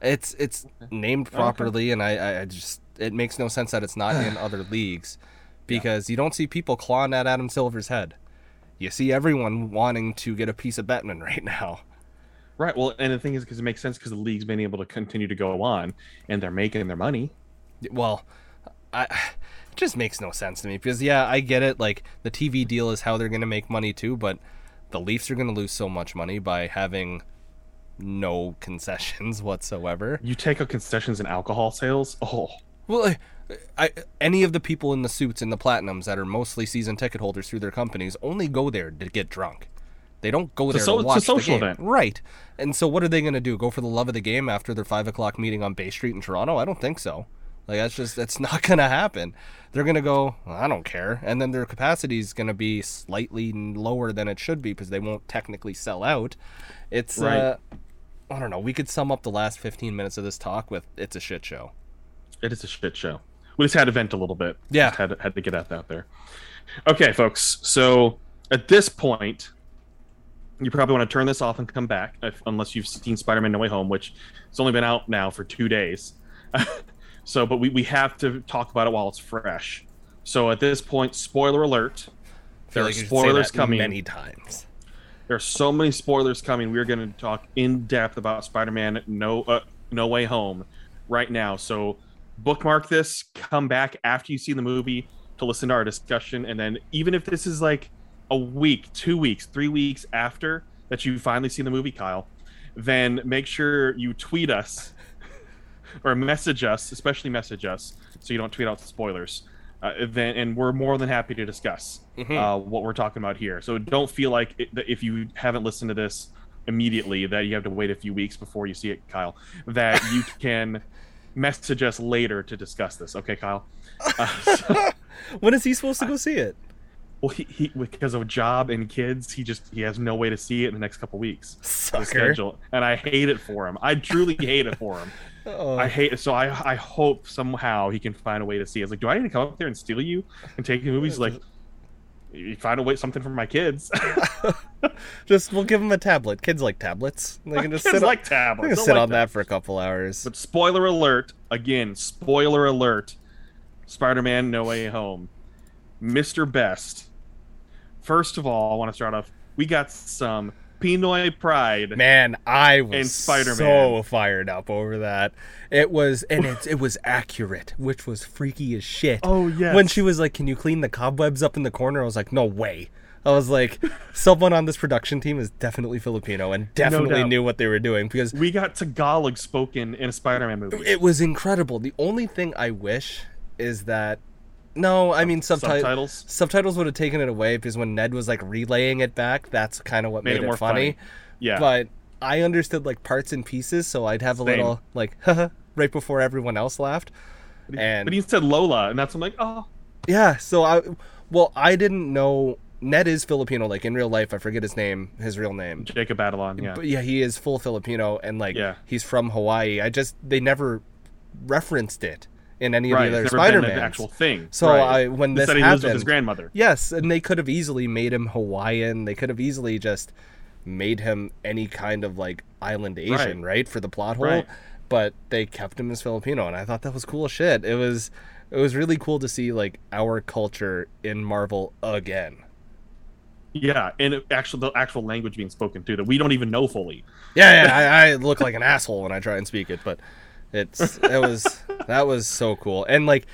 Speaker 3: It's it's named oh, properly, and I- I just it makes no sense that it's not in [SIGHS] other leagues, because you don't see people clawing at Adam Silver's head. You see everyone wanting to get a piece of Bettman [LAUGHS] right now.
Speaker 2: Right. Well, and the thing is, because it makes sense because the league's been able to continue to go on and they're making their money.
Speaker 3: Well, I it just makes no sense to me because yeah, I get it. Like the TV deal is how they're gonna make money too, but the Leafs are gonna lose so much money by having no concessions [LAUGHS] whatsoever.
Speaker 2: You take out concessions and alcohol sales. Oh,
Speaker 3: Well, I, I, any of the people in the suits and the platinums that are mostly season ticket holders through their companies only go there to get drunk. They don't go there
Speaker 2: so-
Speaker 3: to
Speaker 2: it's a
Speaker 3: watch
Speaker 2: social event.
Speaker 3: right? And so, what are they going to do? Go for the love of the game after their five o'clock meeting on Bay Street in Toronto? I don't think so. Like that's just that's [LAUGHS] not going to happen. They're going to go. "Well, I don't care, and then their capacity is going to be slightly lower than it should be because they won't technically sell out. It's
Speaker 2: Right.
Speaker 3: uh, I don't know. We could sum up the last fifteen minutes of this talk with it's a shit show.
Speaker 2: it is a shit show. We just had to vent a little bit.
Speaker 3: Yeah.
Speaker 2: Just had to, had to get that out there. Okay, folks. So at this point, you probably want to turn this off and come back, if, unless you've seen Spider-Man: No Way Home, which it's only been out now for two days. [LAUGHS] so, but we, we have to talk about it while it's fresh. So at this point, spoiler alert. There are
Speaker 3: like say
Speaker 2: spoilers coming.
Speaker 3: many times.
Speaker 2: There are so many spoilers coming. We're going to talk in depth about Spider-Man: No uh, No Way Home right now. So bookmark this. Come back after you see the movie to listen to our discussion, and then even if this is like a week, two weeks, three weeks after that you finally see the movie, Kyle, then make sure you tweet us or message us, especially message us, so you don't tweet out spoilers. Uh, then, and we're more than happy to discuss
Speaker 3: Mhm.
Speaker 2: uh, what we're talking about here. So don't feel like it, if you haven't listened to this immediately that you have to wait a few weeks before you see it, Kyle. That you [LAUGHS] can message us later to discuss this. Okay, Kyle. [LAUGHS] Uh, so- [LAUGHS]
Speaker 3: When is he supposed to go see it?
Speaker 2: Well, he, he because of job and kids, he just he has no way to see it in the next couple weeks.
Speaker 3: Sucker.
Speaker 2: schedule, and I hate it for him. I truly hate it for him. [LAUGHS]
Speaker 3: Oh.
Speaker 2: I hate it. So I I hope somehow he can find a way to see. it. It's like, do I need to come up there and steal you and take the movies? Like, you find a way something for my kids. [LAUGHS]
Speaker 3: Just we'll give him a tablet. Kids like tablets. They can just [LAUGHS]
Speaker 2: kids
Speaker 3: sit,
Speaker 2: like
Speaker 3: on,
Speaker 2: tablets.
Speaker 3: they can sit
Speaker 2: like
Speaker 3: on that for a couple hours.
Speaker 2: But spoiler alert again. Spoiler alert. Spider-Man: No Way Home. Mr. Best. First of all, I want to start off. We got some Pinoy pride.
Speaker 3: Man, I was so fired up over that. It was, and it, it was accurate, which was freaky as shit.
Speaker 2: Oh, yeah.
Speaker 3: When she was like, "Can you clean the cobwebs up in the corner?" I was like, "No way." I was like, [LAUGHS] someone on this production team is definitely Filipino and definitely
Speaker 2: doubt.
Speaker 3: knew what they were doing because
Speaker 2: We got Tagalog spoken in a Spider-Man movie.
Speaker 3: it was incredible. The only thing I wish is that No, I mean subti-
Speaker 2: subtitles.
Speaker 3: subtitles would have taken it away because when Ned was like relaying it back, that's kind of what made,
Speaker 2: Made it more
Speaker 3: funny.
Speaker 2: funny. Yeah,
Speaker 3: But I understood like parts and pieces, so I'd have a
Speaker 2: Same.
Speaker 3: little like [LAUGHS] right before everyone else laughed.
Speaker 2: but, he,
Speaker 3: and-
Speaker 2: but he said Lola, and that's what I'm like, oh,
Speaker 3: Yeah, so I well, I didn't know Ned is Filipino like in real life. I forget his name, his real name.
Speaker 2: Jacob Batalon. Yeah,
Speaker 3: But yeah, he is full Filipino and like
Speaker 2: Yeah.
Speaker 3: he's from Hawaii. I just they never referenced it in any
Speaker 2: right.
Speaker 3: of the other Spider-Man.
Speaker 2: actual thing.
Speaker 3: So
Speaker 2: right.
Speaker 3: I when this
Speaker 2: he
Speaker 3: happened,
Speaker 2: lives with his grandmother.
Speaker 3: Yes, and they could have easily made him Hawaiian. They could have easily just made him any kind of like island Asian, right, for the plot hole.
Speaker 2: Right.
Speaker 3: But they kept him as Filipino, and I thought that was cool shit. It was it was really cool to see like our culture in Marvel again.
Speaker 2: Yeah, and it, actual the actual language being spoken too that we don't even know fully.
Speaker 3: Yeah, yeah, I, I look like an asshole when I try and speak it, but it's it was [LAUGHS] that was so cool. And like,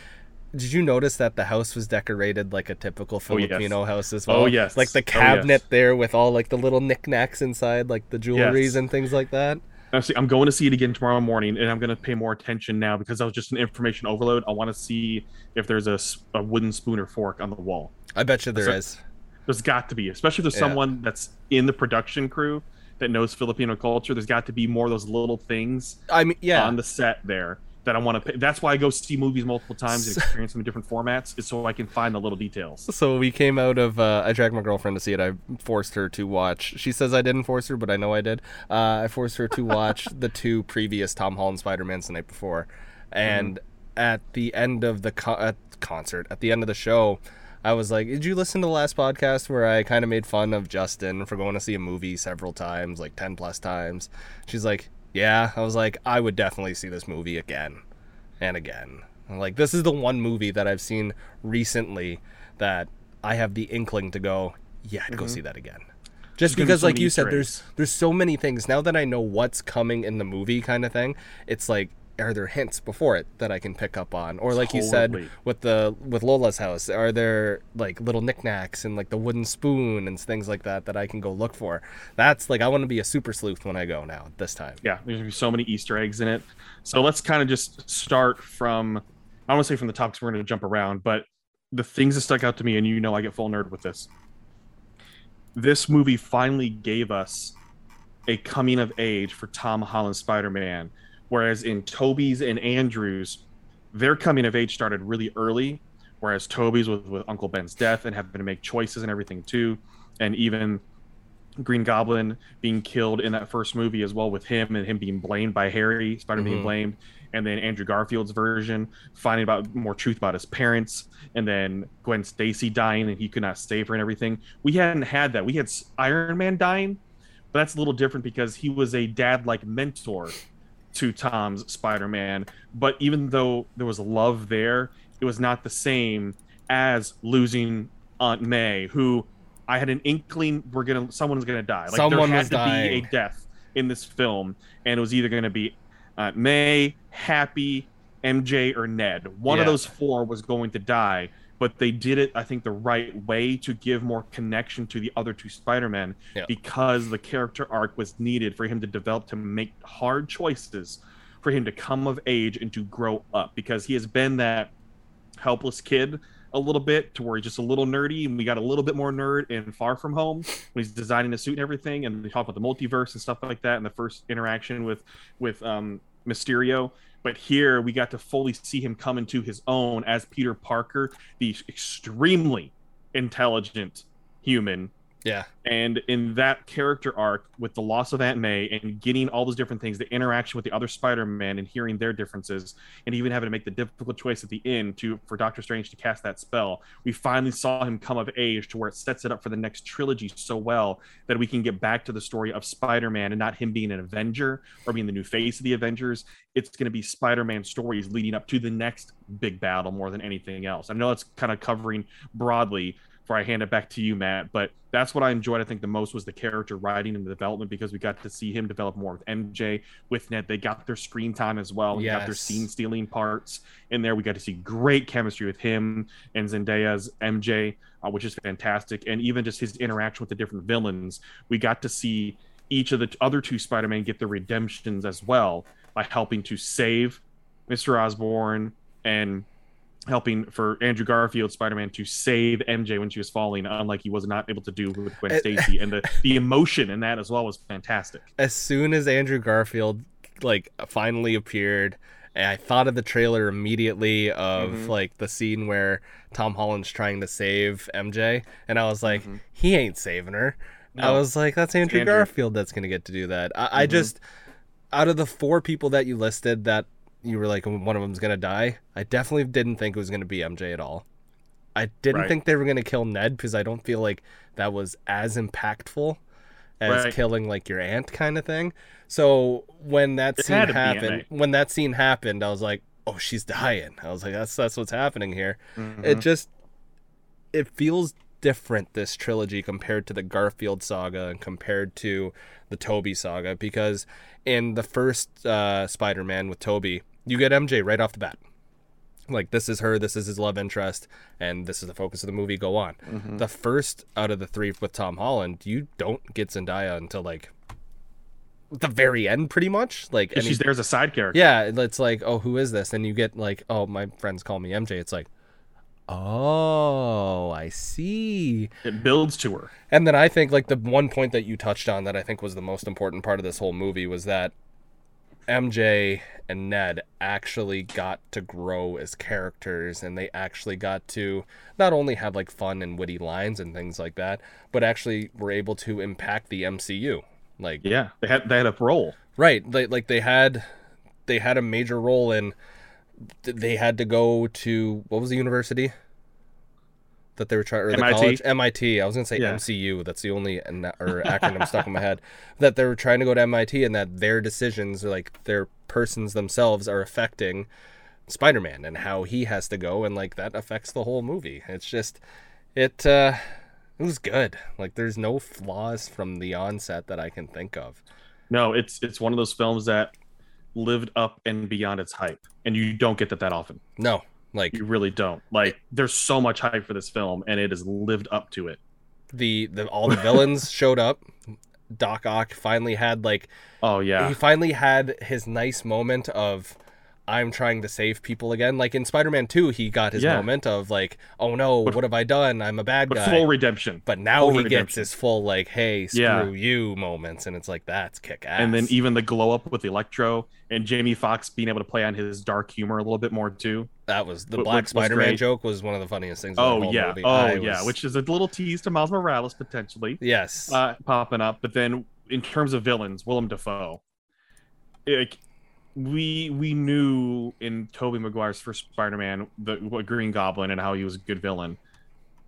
Speaker 3: did you notice that the house was decorated like a typical
Speaker 2: Oh, yes.
Speaker 3: Filipino house as
Speaker 2: oh,
Speaker 3: well?
Speaker 2: Oh, yes.
Speaker 3: like the
Speaker 2: Oh, yes.
Speaker 3: cabinet there with all like the little knickknacks inside, like the jewelries
Speaker 2: Yes.
Speaker 3: and things like that.
Speaker 2: Actually, I'm going to see it again tomorrow morning, and I'm going to pay more attention now because that was just an information overload. I want to see if there's a wooden spoon or fork on the wall.
Speaker 3: I bet you there
Speaker 2: So-
Speaker 3: is.
Speaker 2: There's got to be, especially if there's
Speaker 3: Yeah.
Speaker 2: someone that's in the production crew that knows Filipino culture. There's got to be more of those little things
Speaker 3: I mean, yeah,
Speaker 2: on the set there that I want to. Pay. That's why I go see movies multiple times and experience them in different formats, is so I can find the little details.
Speaker 3: So we came out of. Uh, I dragged my girlfriend to see it. I forced her to watch. She says I didn't force her, but I know I did. Uh, I forced her to watch [LAUGHS] the two previous Tom Holland Spider Mans the night before, and at the end of the co- at concert, at the end of the show, I was like, "Did you listen to the last podcast where I kind of made fun of Justin for going to see a movie several times, like ten plus times?" She's like, "Yeah." I was like, "I would definitely see this movie again and again." I'm like, this is the one movie that I've seen recently that I have the inkling to go, yeah, I'd go mm-hmm. see that again. Just
Speaker 2: There's gonna be
Speaker 3: because,
Speaker 2: so
Speaker 3: like you said, there's there's so many things now that I know what's coming in the movie, kind of thing. It's like, are there hints before it that I can pick up on, or like you said with the with Lola's house, are there like little knickknacks and like the wooden spoon and things like that that I can go look for? That's like I want to be a super sleuth when I go now this time.
Speaker 2: yeah, there's gonna be so many Easter eggs in it. So let's kind of just start from I don't want to say from the top because we're gonna jump around, but the things that stuck out to me, and you know I get full nerd with this. This movie finally gave us a coming of age for Tom Holland Spider-Man, whereas in Tobey's and Andrew's, their coming of age started really early, whereas Tobey's with, with Uncle Ben's death and having to make choices and everything too, and even Green Goblin being killed in that first movie as well with him and him being blamed by Harry, Spider being
Speaker 3: Mhm.
Speaker 2: blamed, and then Andrew Garfield's version finding about more truth about his parents, and then Gwen Stacy dying and he could not save her and everything. We hadn't had that. We had Iron Man dying, but that's a little different because he was a dad-like mentor to Tom's Spider-Man. But even though there was love there, it was not the same as losing Aunt May, who I had an inkling we're gonna someone's gonna die. Like
Speaker 3: Someone
Speaker 2: there had to
Speaker 3: dying.
Speaker 2: be a death in this film, and it was either gonna be Aunt May, Happy, MJ, or Ned. One of those four was going to die. But they did it, I think, the right way to give more connection to the other two Spider-Men
Speaker 3: Yeah.
Speaker 2: because the character arc was needed for him to develop to make hard choices, for him to come of age and to grow up because he has been that helpless kid a little bit to where he's just a little nerdy and we got a little bit more nerd in far from home when he's designing the suit and everything and we talk about the multiverse and stuff like that and the first interaction with with um mysterio but here we got to fully see him come into his own as peter parker the extremely intelligent human
Speaker 3: Yeah,
Speaker 2: and in that character arc with the loss of aunt may and getting all those different things the interaction with the other spider-man and hearing their differences and even having to make the difficult choice at the end to for doctor strange to cast that spell we finally saw him come of age to where it sets it up for the next trilogy so well that we can get back to the story of spider-man and not him being an avenger or being the new face of the avengers. It's going to be spider-man stories leading up to the next big battle more than anything else. I know it's kind of covering broadly before I hand it back to you, Matt. But that's what I enjoyed, I think, the most was the character writing and the development because we got to see him develop more with MJ, with Ned. They got their screen time as well. We got their scene stealing parts in there. We got to see great chemistry with him and Zendaya's MJ, uh, which is fantastic. And even just his interaction with the different villains. We got to see each of the other two Spider-Man get their redemptions as well by helping to save Mr. Osborn and helping for Andrew Garfield Spider-Man to save MJ when she was falling, unlike he was not able to do with Gwen Stacy, and the the emotion in that as well was fantastic.
Speaker 3: As soon as Andrew Garfield like finally appeared, I thought of the trailer immediately of
Speaker 2: Mhm.
Speaker 3: like the scene where Tom Holland's trying to save MJ, and I was like,
Speaker 2: Mhm.
Speaker 3: he ain't saving her. I was like, that's Andrew,
Speaker 2: Andrew.
Speaker 3: Garfield that's gonna get to do that. I, I
Speaker 2: Mhm.
Speaker 3: just out of the four people that you listed that you were like one of them's gonna die. I definitely didn't think it was gonna be MJ at all. I didn't
Speaker 2: Right.
Speaker 3: think they were gonna kill Ned because I don't feel like that was as impactful as
Speaker 2: Right.
Speaker 3: killing like your aunt kind of thing. So when that
Speaker 2: It
Speaker 3: scene
Speaker 2: had to be
Speaker 3: happened, when that scene happened, I was like, oh, she's dying. I was like, that's that's what's happening here
Speaker 2: Mhm.
Speaker 3: it just it feels different this trilogy compared to the Garfield saga and compared to the Tobey saga because in the first uh, Spider-Man with Tobey, you get MJ right off the bat. Like this is her, this is his love interest, and this is the focus of the movie. Go on.
Speaker 2: Mhm.
Speaker 3: The first out of the three with Tom Holland, you don't get Zendaya until like the very end, pretty much. Like, and
Speaker 2: she's there as a side character.
Speaker 3: yeah, it's like, oh, who is this? And you get like, oh, my friends call me MJ. It's like, oh, I see.
Speaker 2: It builds to her.
Speaker 3: And then I think like the one point that you touched on that I think was the most important part of this whole movie was that MJ and Ned actually got to grow as characters and they actually got to not only have like fun and witty lines and things like that, but actually were able to impact the MCU. Like
Speaker 2: Yeah, they had they had a role.
Speaker 3: Right. They, like they had they had a major role in they had to go to what was the university that they were trying or the
Speaker 2: MIT?
Speaker 3: college MIT. I was going to say
Speaker 2: Yeah.
Speaker 3: MCU. That's the only an- or acronym stuck in my head [LAUGHS] that they were trying to go to MIT and that their decisions like their persons themselves are affecting Spider-Man and how he has to go and like that affects the whole movie. It's just it uh it was good. Like there's no flaws from the onset that I can think of.
Speaker 2: No, it's it's one of those films that lived up and beyond its hype, and you don't get that that often.
Speaker 3: No. Like
Speaker 2: You really don't. Like, there's so much hype for this film, and it has lived up to it.
Speaker 3: the, the all the villains [LAUGHS] showed up. Doc Ock finally had like
Speaker 2: Oh yeah,
Speaker 3: he finally had his nice moment of I'm trying to save people again. Like in Spider-Man 2, he got his
Speaker 2: Yeah.
Speaker 3: moment of like, oh no,
Speaker 2: But-
Speaker 3: what have I done? I'm a bad
Speaker 2: but
Speaker 3: guy.
Speaker 2: full redemption.
Speaker 3: but now
Speaker 2: full
Speaker 3: he gets his full like, hey, screw
Speaker 2: Yeah.
Speaker 3: you moments, and it's like that's kick ass.
Speaker 2: And then even the glow up with Electro and Jamie Foxx being able to play on his dark humor a little bit more too.
Speaker 3: that was the
Speaker 2: What-
Speaker 3: Black
Speaker 2: was
Speaker 3: Spider-Man
Speaker 2: great-
Speaker 3: joke was one of the funniest things.
Speaker 2: Oh yeah,
Speaker 3: movie.
Speaker 2: oh
Speaker 3: I
Speaker 2: yeah,
Speaker 3: was-
Speaker 2: which is a little tease to Miles Morales potentially
Speaker 3: yes,
Speaker 2: uh, popping up. But then in terms of villains, Willem Dafoe, like we we knew in Tobey Maguire's first Spider-Man the what Green Goblin and how he was a good villain.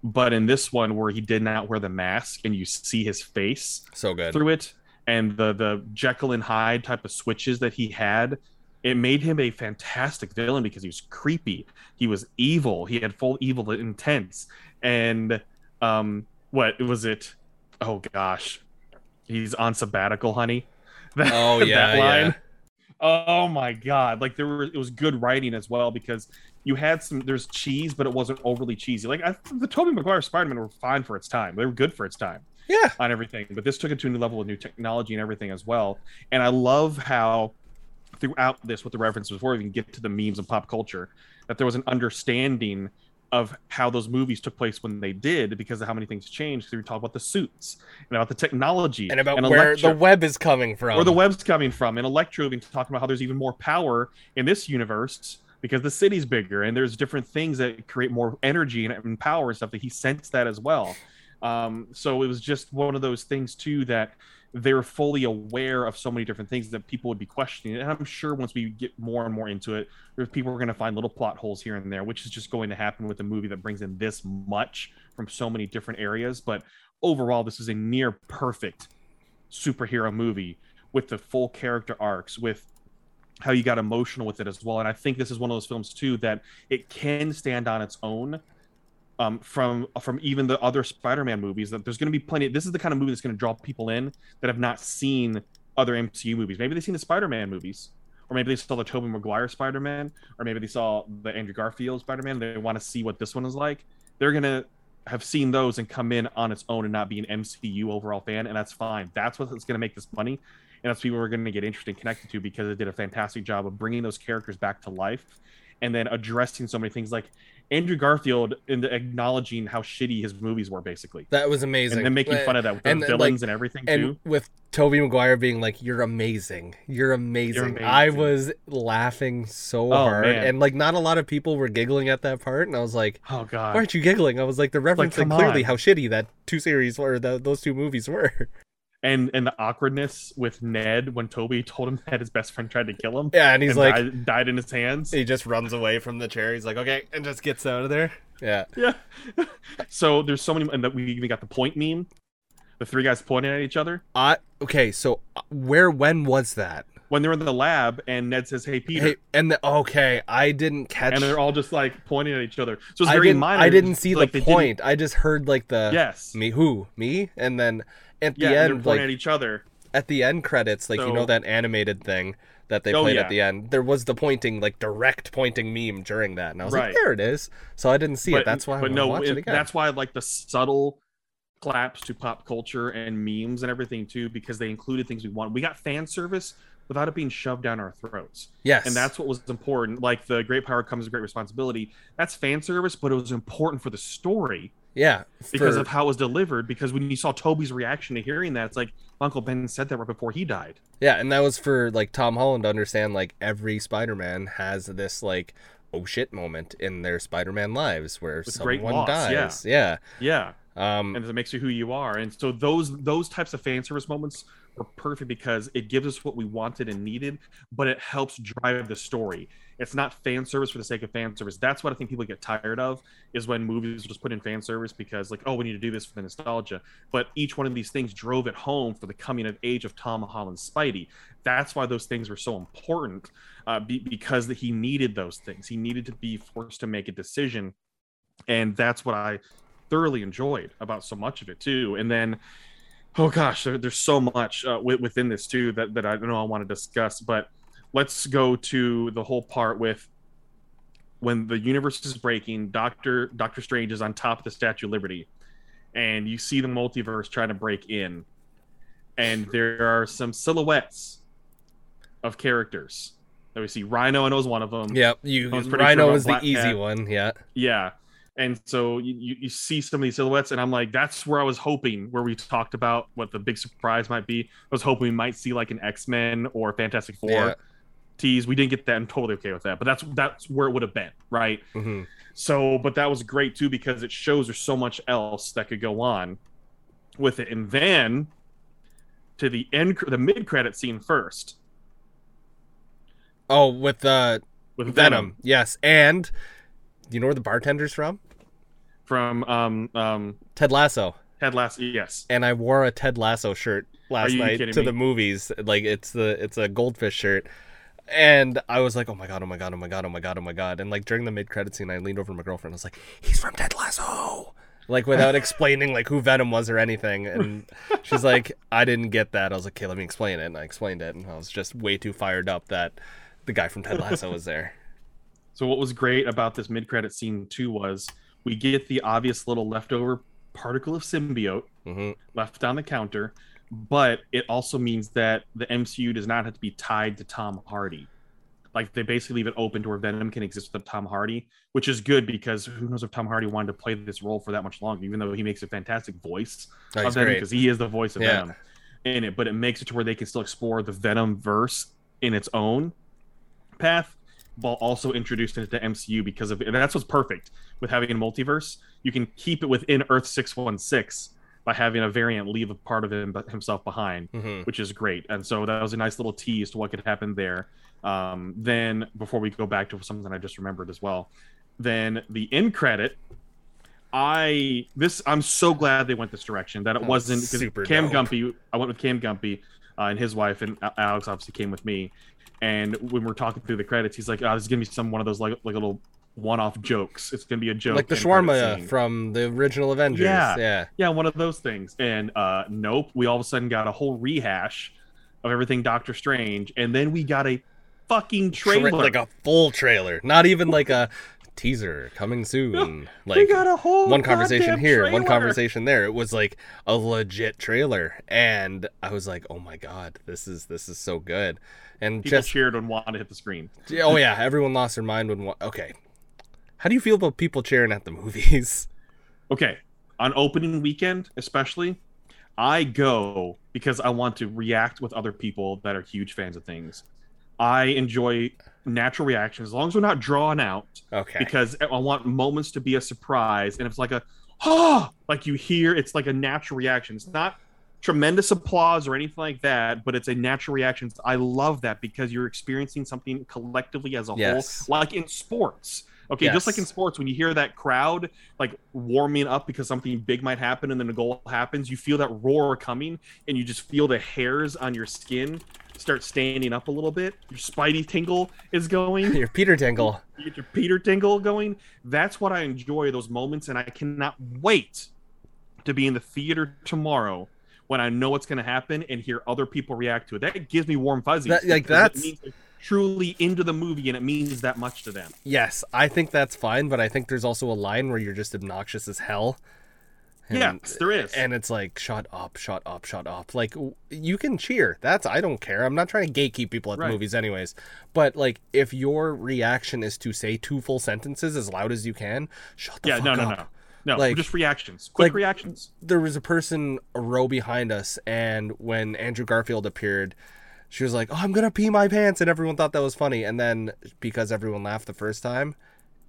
Speaker 2: But in this one where he did not wear the mask and you see his face
Speaker 3: so good.
Speaker 2: through it and the the Jekyll and Hyde type of switches that he had, it made him a fantastic villain because he was creepy. He was evil. He had full evil intents. And um what was it? Oh gosh. He's on sabbatical, honey. [LAUGHS] That,
Speaker 3: Oh, yeah, yeah.
Speaker 2: Oh my god. Like there were it was good writing as well because you had some there's cheese, but it wasn't overly cheesy. Like I, the Tobey Maguire Spider-Man were fine for its time. They were good for its time
Speaker 3: Yeah,
Speaker 2: on everything. But this took it to a new level with new technology and everything as well. And I love how throughout this, with the references before we even get to the memes and pop culture, that there was an understanding of how those movies took place when they did because of how many things changed. So we talk about the suits and about the technology
Speaker 3: and about
Speaker 2: and
Speaker 3: where
Speaker 2: Electro-
Speaker 3: the web is coming from.
Speaker 2: where the web's coming from. And Electro even talking about how there's even more power in this universe because the city's bigger and there's different things that create more energy and, and power and stuff that he sensed that as well. Um, so it was just one of those things too that they were fully aware of so many different things that people would be questioning. And I'm sure once we get more and more into it, people are going to find little plot holes here and there, which is just going to happen with a movie that brings in this much from so many different areas. But overall, this is a near perfect superhero movie with the full character arcs, with how you got emotional with it as well. And I think this is one of those films too that it can stand on its own. Um, from from even the other Spider-Man movies, that there's going to be plenty. This is the kind of movie that's going to draw people in that have not seen other MCU movies. Maybe they've seen the Spider-Man movies, or maybe they saw the Tobey Maguire Spider-Man, or maybe they saw the Andrew Garfield Spider-Man. They want to see what this one is like. They're gonna have seen those and come in on its own and not be an MCU overall fan, and that's fine. That's what's going to make this money, and that's people we're going to get interested and connected to because it did a fantastic job of bringing those characters back to life and then addressing so many things like Andrew Garfield in the acknowledging how shitty his movies were, basically,
Speaker 3: That was amazing.
Speaker 2: and then making fun of that with the
Speaker 3: and, like,
Speaker 2: villains and everything
Speaker 3: and
Speaker 2: too.
Speaker 3: with Tobey Maguire being like, "You're amazing, you're amazing,", I
Speaker 2: amazing.
Speaker 3: was laughing so
Speaker 2: Oh,
Speaker 3: hard,
Speaker 2: man.
Speaker 3: and like not a lot of people were giggling at that part, and I was like,
Speaker 2: Oh god,
Speaker 3: "Why aren't you giggling?" I was like, "They're referencing
Speaker 2: come
Speaker 3: clearly
Speaker 2: on.
Speaker 3: how shitty that two series or the, those two movies were." [LAUGHS]
Speaker 2: and and the awkwardness with Ned when Tobey told him that his best friend tried to kill him.
Speaker 3: Yeah, and he's
Speaker 2: and
Speaker 3: like,
Speaker 2: died, died in his hands.
Speaker 3: he just runs away from the chair. He's like, "Okay," and just gets out of there. Yeah,
Speaker 2: Yeah. [LAUGHS] so there's so many, and that we even got the point meme, the three guys pointing at each other
Speaker 3: I okay. So uh, where when was that?
Speaker 2: when they're in the lab, and Ned says, "Hey, Peter,"
Speaker 3: Hey, and the, okay, I didn't catch.
Speaker 2: and they're all just like pointing at each other. So it's
Speaker 3: I
Speaker 2: very
Speaker 3: didn't.
Speaker 2: minor.
Speaker 3: I didn't see
Speaker 2: like,
Speaker 3: the
Speaker 2: they didn't-
Speaker 3: point. I just heard like the
Speaker 2: Yes.
Speaker 3: me who me, and then at
Speaker 2: Yeah,
Speaker 3: the
Speaker 2: they're
Speaker 3: end,
Speaker 2: pointing
Speaker 3: like
Speaker 2: at each other.
Speaker 3: at the end credits, like you know that animated thing that they
Speaker 2: Oh,
Speaker 3: played
Speaker 2: yeah.
Speaker 3: at the end. There was the pointing, like direct pointing meme during that, and I was
Speaker 2: Right.
Speaker 3: like, there it is. So I didn't see it. That's why. I
Speaker 2: But no,
Speaker 3: watch
Speaker 2: it-
Speaker 3: it again.
Speaker 2: that's why I like the subtle claps to pop culture and memes and everything too, because they included things we want. We got fan service without it being shoved down our throats.
Speaker 3: yes,
Speaker 2: and that's what was important. Like the great power comes with great responsibility. That's fan service, but it was important for the story
Speaker 3: yeah
Speaker 2: because
Speaker 3: for-
Speaker 2: of how it was delivered. Because when you saw Tobey's reaction to hearing that, it's like Uncle Ben said that right before he died.
Speaker 3: Yeah, and that was for like Tom Holland to understand like every Spider-Man has this like oh shit moment in their Spider-Man lives where
Speaker 2: With
Speaker 3: someone
Speaker 2: loss,
Speaker 3: dies. Yeah.
Speaker 2: Yeah,
Speaker 3: Um
Speaker 2: and it makes you who you are. And so those those types of fan service moments were perfect because it gives us what we wanted and needed, but it helps drive the story. It's not fan service for the sake of fan service. That's what I think people get tired of is when movies just put in fan service because like, oh, we need to do this for the nostalgia. But each one of these things drove it home for the coming of age of Tom Holland's Spidey. That's why those things were so important uh, be, because he needed those things. He needed to be forced to make a decision, and that's what I thoroughly enjoyed about so much of it too. And then, oh gosh, there, there's so much uh, wi- within this too that that I don't know I want to discuss. But let's go to the whole part with when the universe is breaking. Doctor Doctor Strange is on top of the Statue of Liberty, and you see the multiverse trying to break in, and there are some silhouettes of characters that we see. Rhino, I know is one of them.
Speaker 3: yeah, you Rhino
Speaker 2: sure
Speaker 3: was the easy
Speaker 2: Cat.
Speaker 3: one, yeah.
Speaker 2: Yeah. And so you, you, you see some of these silhouettes, and I'm like, that's where I was hoping, where we talked about what the big surprise might be. I was hoping we might see like an X Men or Fantastic Four
Speaker 3: Yeah.
Speaker 2: Tease. We didn't get that. I'm totally okay with that. But that's that's where it would have been, right?
Speaker 3: hmm
Speaker 2: So, but that was great too because it shows there's so much else that could go on with it. And then to the end, the mid credit scene first
Speaker 3: Oh, with uh
Speaker 2: with
Speaker 3: Venom.
Speaker 2: Venom,
Speaker 3: Yes. And do you know where the bartender's from?
Speaker 2: from um um
Speaker 3: Ted Lasso.
Speaker 2: Ted Lasso. Yes,
Speaker 3: And I wore a Ted Lasso shirt last night to
Speaker 2: me?
Speaker 3: the movies. Like it's the it's a goldfish shirt. And I was like, oh my god, oh my god, oh my god, oh my god, oh my god. And like during the mid credit scene, I leaned over to my girlfriend. I was like, he's from Ted Lasso. Like without [LAUGHS] explaining like who Venom was or anything. And [LAUGHS] she's like, I didn't get that. I was like, okay, let me explain it. And I explained it. And I was just way too fired up that the guy from Ted Lasso was there. [LAUGHS]
Speaker 2: So what was great about this mid-credit scene too was we get the obvious little leftover particle of symbiote
Speaker 3: hmm
Speaker 2: left on the counter, but it also means that the MCU does not have to be tied to Tom Hardy. Like they basically leave it open to where Venom can exist with Tom Hardy, which is good because who knows if Tom Hardy wanted to play this role for that much longer, even though he makes a fantastic voice
Speaker 3: Oh,
Speaker 2: of Venom because he is the voice of
Speaker 3: Yeah.
Speaker 2: Venom in it. But it makes it to where they can still explore the Venom verse in its own path, while also introduced into the MCU because of and that's what's perfect with having a multiverse. You can keep it within Earth six one six by having a variant leave a part of him himself behind,
Speaker 3: hmm
Speaker 2: which is great. And so that was a nice little tease to what could happen there. Um, then before we go back to something I just remembered as well, then the end credit. I this I'm so glad they went this direction that it
Speaker 3: Oh,
Speaker 2: wasn't
Speaker 3: super
Speaker 2: Cam
Speaker 3: dope.
Speaker 2: Gumpy. I went with Cam Gumpy uh, and his wife, and Alex obviously came with me. And when we're talking through the credits, he's like, "Oh, this is gonna be some one of those like like little one-off jokes. It's gonna be a joke,
Speaker 3: Like the shawarma from the original Avengers.
Speaker 2: Yeah.
Speaker 3: Yeah.
Speaker 2: Yeah, one of those things. And uh nope, we all of a sudden got a whole rehash of everything Doctor Strange, and then we got a fucking
Speaker 3: Tra-
Speaker 2: trailer.
Speaker 3: like a full trailer, not even like a teaser coming soon.
Speaker 2: we
Speaker 3: Like
Speaker 2: got a whole
Speaker 3: one conversation here, one conversation there. It was like a legit trailer, and I was like, "Oh my god, this is this is so good!" And
Speaker 2: People
Speaker 3: just
Speaker 2: cheered when Wanda hit the screen.
Speaker 3: oh yeah, everyone lost their mind when. Okay, how do you feel about people cheering at the movies? [LAUGHS]
Speaker 2: Okay, on opening weekend, especially, I go because I want to react with other people that are huge fans of things. I enjoy natural reactions as long as we're not drawn out
Speaker 3: Okay,
Speaker 2: because I want moments to be a surprise. And it's like a, oh, like you hear, it's like a natural reaction. It's not tremendous applause or anything like that, but it's a natural reaction. I love that because you're experiencing something collectively as a
Speaker 3: Yes.
Speaker 2: whole, like in sports. Okay, just like in sports, when you hear that crowd like warming up because something big might happen and then a goal happens, you feel that roar coming and you just feel the hairs on your skin start standing up a little bit. Your spidey tingle is going [LAUGHS]
Speaker 3: you're Peter Tingle.
Speaker 2: you get your Peter Tingle going. That's what I enjoy those moments, and I cannot wait to be in the theater tomorrow when I know what's going to happen and hear other people react to it. That gives me warm fuzzies.
Speaker 3: That- like, that's-
Speaker 2: truly into the movie, and it means that much to them.
Speaker 3: Yes, I think that's fine, but I think there's also a line where you're just obnoxious as hell. And-
Speaker 2: yes, there is.
Speaker 3: and it's like shut up shut up shut up like you can cheer that's i don't care i'm not trying to gatekeep people at the movies anyways but like if your reaction is to say two full sentences as loud as you can shut the
Speaker 2: yeah,
Speaker 3: fuck
Speaker 2: no, no,
Speaker 3: up.
Speaker 2: no, no.
Speaker 3: Like-
Speaker 2: just reactions, quick
Speaker 3: like-
Speaker 2: reactions.
Speaker 3: there was a person a row behind us and when andrew garfield appeared she was like oh i'm gonna pee my pants and everyone thought that was funny. And then because everyone laughed the first time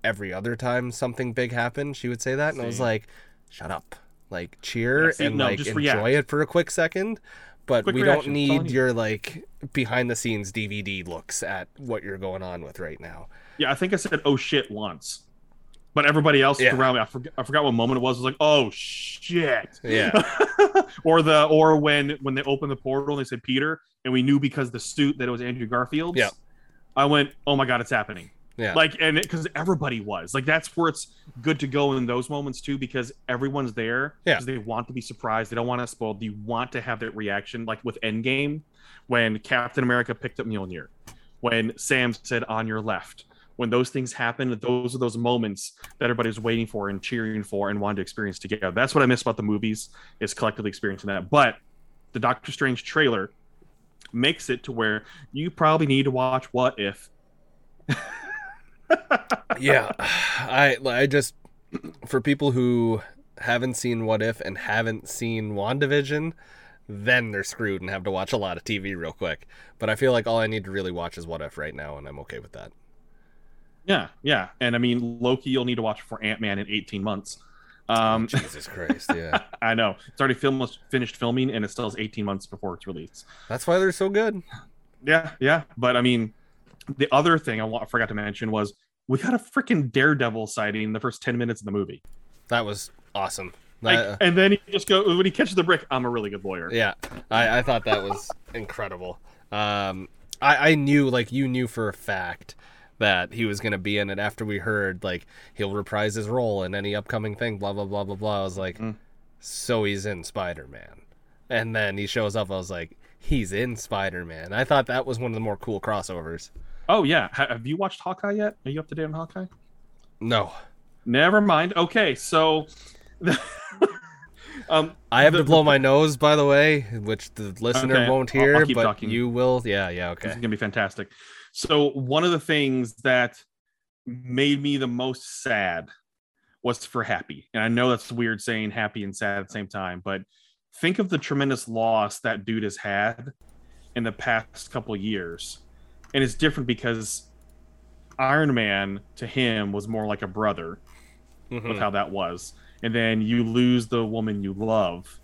Speaker 3: every other time something big happened she would say that and i was like shut up. Like cheer
Speaker 2: Yeah, see,
Speaker 3: and
Speaker 2: no,
Speaker 3: like
Speaker 2: just
Speaker 3: enjoy
Speaker 2: react.
Speaker 3: it for a quick second. But
Speaker 2: Quick
Speaker 3: we
Speaker 2: reaction,
Speaker 3: don't
Speaker 2: that's all I
Speaker 3: need
Speaker 2: need.
Speaker 3: your like behind the scenes dvd looks at what you're going on with right now.
Speaker 2: Yeah, I think I said "oh shit" once, but everybody else
Speaker 3: Yeah.
Speaker 2: around me, I forgot, I forgot what moment it was. Was like "oh shit."
Speaker 3: yeah [LAUGHS]
Speaker 2: or the or when when they opened the portal and they said Peter, and we knew because the suit that it was Andrew Garfield's.
Speaker 3: Yeah.
Speaker 2: I went, oh my god, it's happening.
Speaker 3: yeah
Speaker 2: Like, and because everybody was like, that's where it's good to go in those moments too, because everyone's there.
Speaker 3: Yeah.
Speaker 2: Because they want to be surprised. They don't want to spoil. You want to have that reaction, like with Endgame, when Captain America picked up Mjolnir, when Sam said "on your left." When those things happen, those are those moments that everybody's waiting for and cheering for and wanting to experience together. That's what I miss about the movies is collectively experiencing that. But the Doctor Strange trailer makes it to where you probably need to watch What If. [LAUGHS]
Speaker 3: yeah i i just for people who haven't seen what if and haven't seen wandavision then they're screwed and have to watch a lot of tv real quick but i feel like all i need to really watch is what if right now and i'm okay with that
Speaker 2: Yeah, yeah. And I mean, Loki, you'll need to watch for Ant Man in 18 months. Um,
Speaker 3: jesus christ yeah [LAUGHS]
Speaker 2: I know. It's already film- finished filming and it still has 18 months before it's released.
Speaker 3: that's why they're so good
Speaker 2: Yeah, yeah. But I mean, the other thing I, forgot to mention was we got a freaking Daredevil sighting in the first 10 minutes of the movie.
Speaker 3: that was awesome
Speaker 2: Like,
Speaker 3: Uh,
Speaker 2: and then he just go when he catches the brick. I'm a really good lawyer.
Speaker 3: yeah I, I thought that was incredible um I, I knew like you knew for a fact that he was going to be in it after we heard like he'll reprise his role in any upcoming thing blah blah blah blah blah i was like
Speaker 2: Mm.
Speaker 3: so he's in spider-man and then he shows up i was like he's in spider-man i thought that was one of the more cool crossovers
Speaker 2: Oh yeah. Ha- have you watched Hawkeye yet? Are you up to date on Hawkeye?
Speaker 3: no
Speaker 2: Never mind. Okay, so. [LAUGHS] um,
Speaker 3: i have
Speaker 2: The-
Speaker 3: to blow my nose by the way which the listener
Speaker 2: Okay,
Speaker 3: won't
Speaker 2: I'll- I'll
Speaker 3: hear
Speaker 2: keep
Speaker 3: but
Speaker 2: talking.
Speaker 3: you will yeah yeah okay.
Speaker 2: This
Speaker 3: okay
Speaker 2: is gonna be fantastic. So one of the things that made me the most sad was for Happy, and I know that's weird saying happy and sad at the same time, but think of the tremendous loss that dude has had in the past couple years, and it's different because Iron Man to him was more like a brother with
Speaker 3: Mhm.
Speaker 2: how that was, and then you lose the woman you love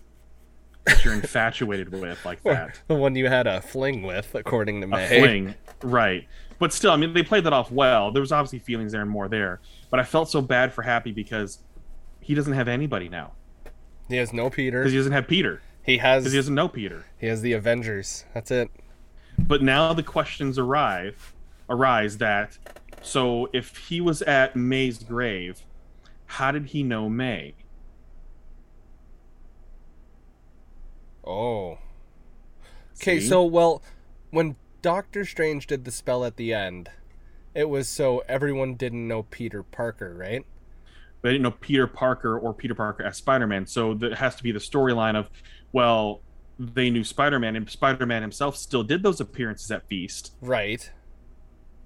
Speaker 2: that you're infatuated with like that.
Speaker 3: the one you had a fling with according to
Speaker 2: a fling, right? But still, I mean, they played that off well. There was obviously feelings there and more there, but I felt so bad for Happy because he doesn't have anybody now
Speaker 3: he has no peter
Speaker 2: because he doesn't have Peter
Speaker 3: he has
Speaker 2: because he doesn't know Peter.
Speaker 3: He has the Avengers. That's it.
Speaker 2: But now the questions arrive, arise that so if he was at May's grave, how did he know May?
Speaker 3: Oh. Okay, so well, when Doctor Strange did the spell at the end, It was so everyone didn't know Peter Parker, right?
Speaker 2: They didn't know Peter Parker or Peter Parker as Spider-Man. So that has to be the storyline of, well, they knew Spider-Man and Spider-Man himself still did those appearances at Feast,
Speaker 3: Right.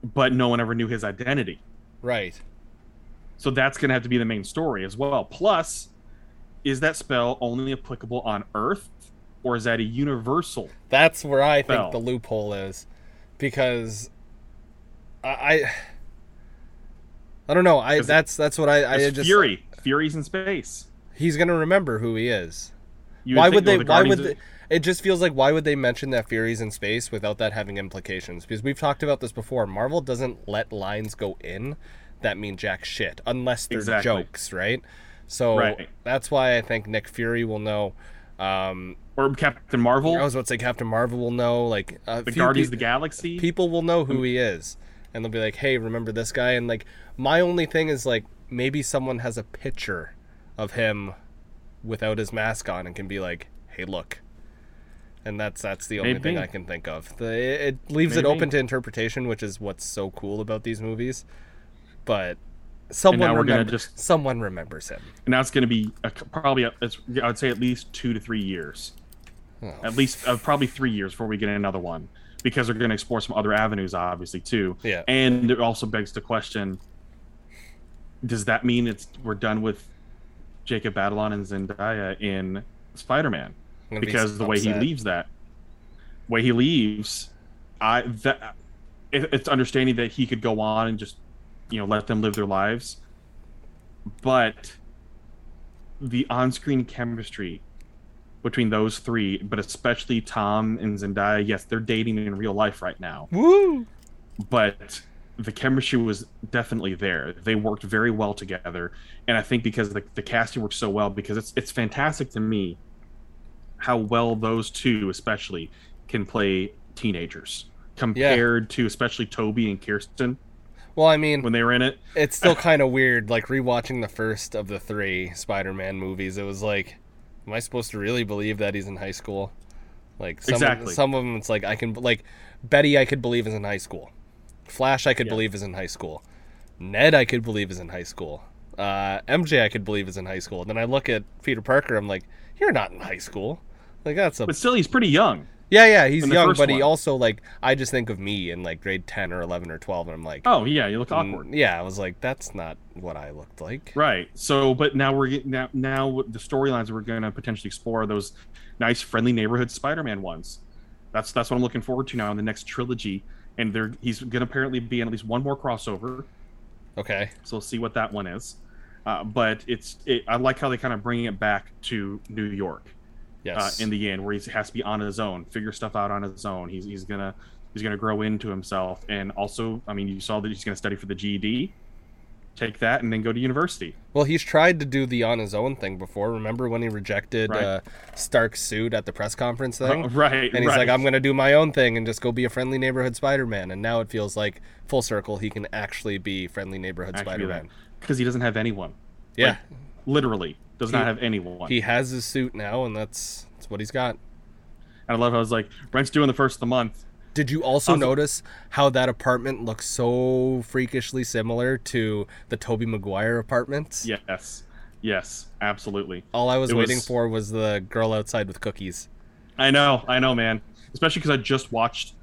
Speaker 2: but no one ever knew his identity.
Speaker 3: Right.
Speaker 2: So that's going to have to be the main story as well. Plus, is that spell only applicable on Earth or is that a universal?
Speaker 3: That's where I think the loophole is, because I, I, I don't know. I that's that's what I I just
Speaker 2: Fury. Fury's in space.
Speaker 3: he's gonna remember who he is. Why would they?
Speaker 2: the
Speaker 3: why would
Speaker 2: Guardians
Speaker 3: they? It just feels like why would they mention that Fury's in space without that having implications? Because we've talked about this before. Marvel doesn't let lines go in that mean jack shit unless they're
Speaker 2: Exactly.
Speaker 3: jokes, right? So
Speaker 2: Right.
Speaker 3: that's why I think Nick Fury will know. Um,
Speaker 2: or Captain Marvel,
Speaker 3: I was about to say Captain Marvel will know. Like a
Speaker 2: the Guardians
Speaker 3: peop-
Speaker 2: of the Galaxy.
Speaker 3: people will know who he is and they'll be like hey remember this guy? And like my only thing is like maybe someone has a picture of him without his mask on and can be like hey look. And that's that's the only thing i can think of. The, it leaves it open to interpretation which is what's so cool about these movies. But someone
Speaker 2: now we're gonna just-
Speaker 3: someone remembers him
Speaker 2: and that's going to be a, probably a, it's, I'd say at least two to three years,
Speaker 3: Oh,
Speaker 2: at least uh, probably three years before we get another one, because they're going to explore some other avenues, obviously too.
Speaker 3: Yeah.
Speaker 2: and it also begs the question: Does that mean it's we're done with Jacob Batalon and Zendaya in Spider-Man?
Speaker 3: I'm be
Speaker 2: because the way he leaves that way he leaves i that it, it's understanding that he could go on and just you know let them live their lives. But the on-screen chemistry between those three but especially tom and zendaya yes they're dating in real life right now.
Speaker 3: Woo!
Speaker 2: But the chemistry was definitely there. They worked very well together, and I think because the, the casting works so well, because it's it's fantastic to me how well those two, especially, can play teenagers compared to especially Tobey and Kirsten
Speaker 3: well i mean
Speaker 2: when they were in it.
Speaker 3: it's still [LAUGHS] kind of weird like rewatching the first of the three spider-man movies it was like am i supposed to really believe that he's in high school like some,
Speaker 2: Exactly.
Speaker 3: of, some of them it's like i can like betty i could believe is in high school flash i could
Speaker 2: Yeah.
Speaker 3: believe is in high school ned i could believe is in high school uh, mj i could believe is in high school And then i look at peter parker i'm like you're not in high school like that's a
Speaker 2: But still, he's pretty young.
Speaker 3: Yeah yeah he's young but he also like i just think of me in like grade 10 or 11 or 12 and i'm like
Speaker 2: Oh yeah, you look
Speaker 3: mm,
Speaker 2: awkward.
Speaker 3: yeah i was like that's not what i looked like
Speaker 2: Right. So, but now we're get- now now the storylines we're going to potentially explore are those nice friendly neighborhood Spider-Man ones. That's that's what I'm looking forward to now in the next trilogy. And there he's going to apparently be in at least one more crossover.
Speaker 3: okay
Speaker 2: So we'll see what that one is. Uh, but it's it, I like how they kind of bring it back to New York uh, in the end, where he has to be on his own, figure stuff out on his own. He's he's gonna he's gonna grow into himself, and also, I mean, you saw that he's gonna study for the GED, take that, and then go to university.
Speaker 3: Well, he's tried to do the on his own thing before. Remember when he rejected
Speaker 2: Right.
Speaker 3: uh, Stark's suit at the press conference thing? [LAUGHS]
Speaker 2: right.
Speaker 3: And he's
Speaker 2: right.
Speaker 3: like, I'm going to do my own thing and just go be a friendly neighborhood Spider Man. And now it feels like full circle, he can actually be friendly neighborhood
Speaker 2: Actually
Speaker 3: Spider-Man
Speaker 2: because he doesn't have anyone.
Speaker 3: Yeah.
Speaker 2: Like, literally does
Speaker 3: He-
Speaker 2: not have anyone.
Speaker 3: he has his suit now, and that's, that's what he's got.
Speaker 2: and I love how I was like, rent's due in the first of the month.
Speaker 3: Did you also notice how that apartment looks so freakishly similar to the Tobey Maguire apartments?
Speaker 2: Yes, yes, absolutely.
Speaker 3: All I was
Speaker 2: It
Speaker 3: waiting
Speaker 2: was-
Speaker 3: for was the girl outside with cookies.
Speaker 2: I know, I know, man. Especially because I just watched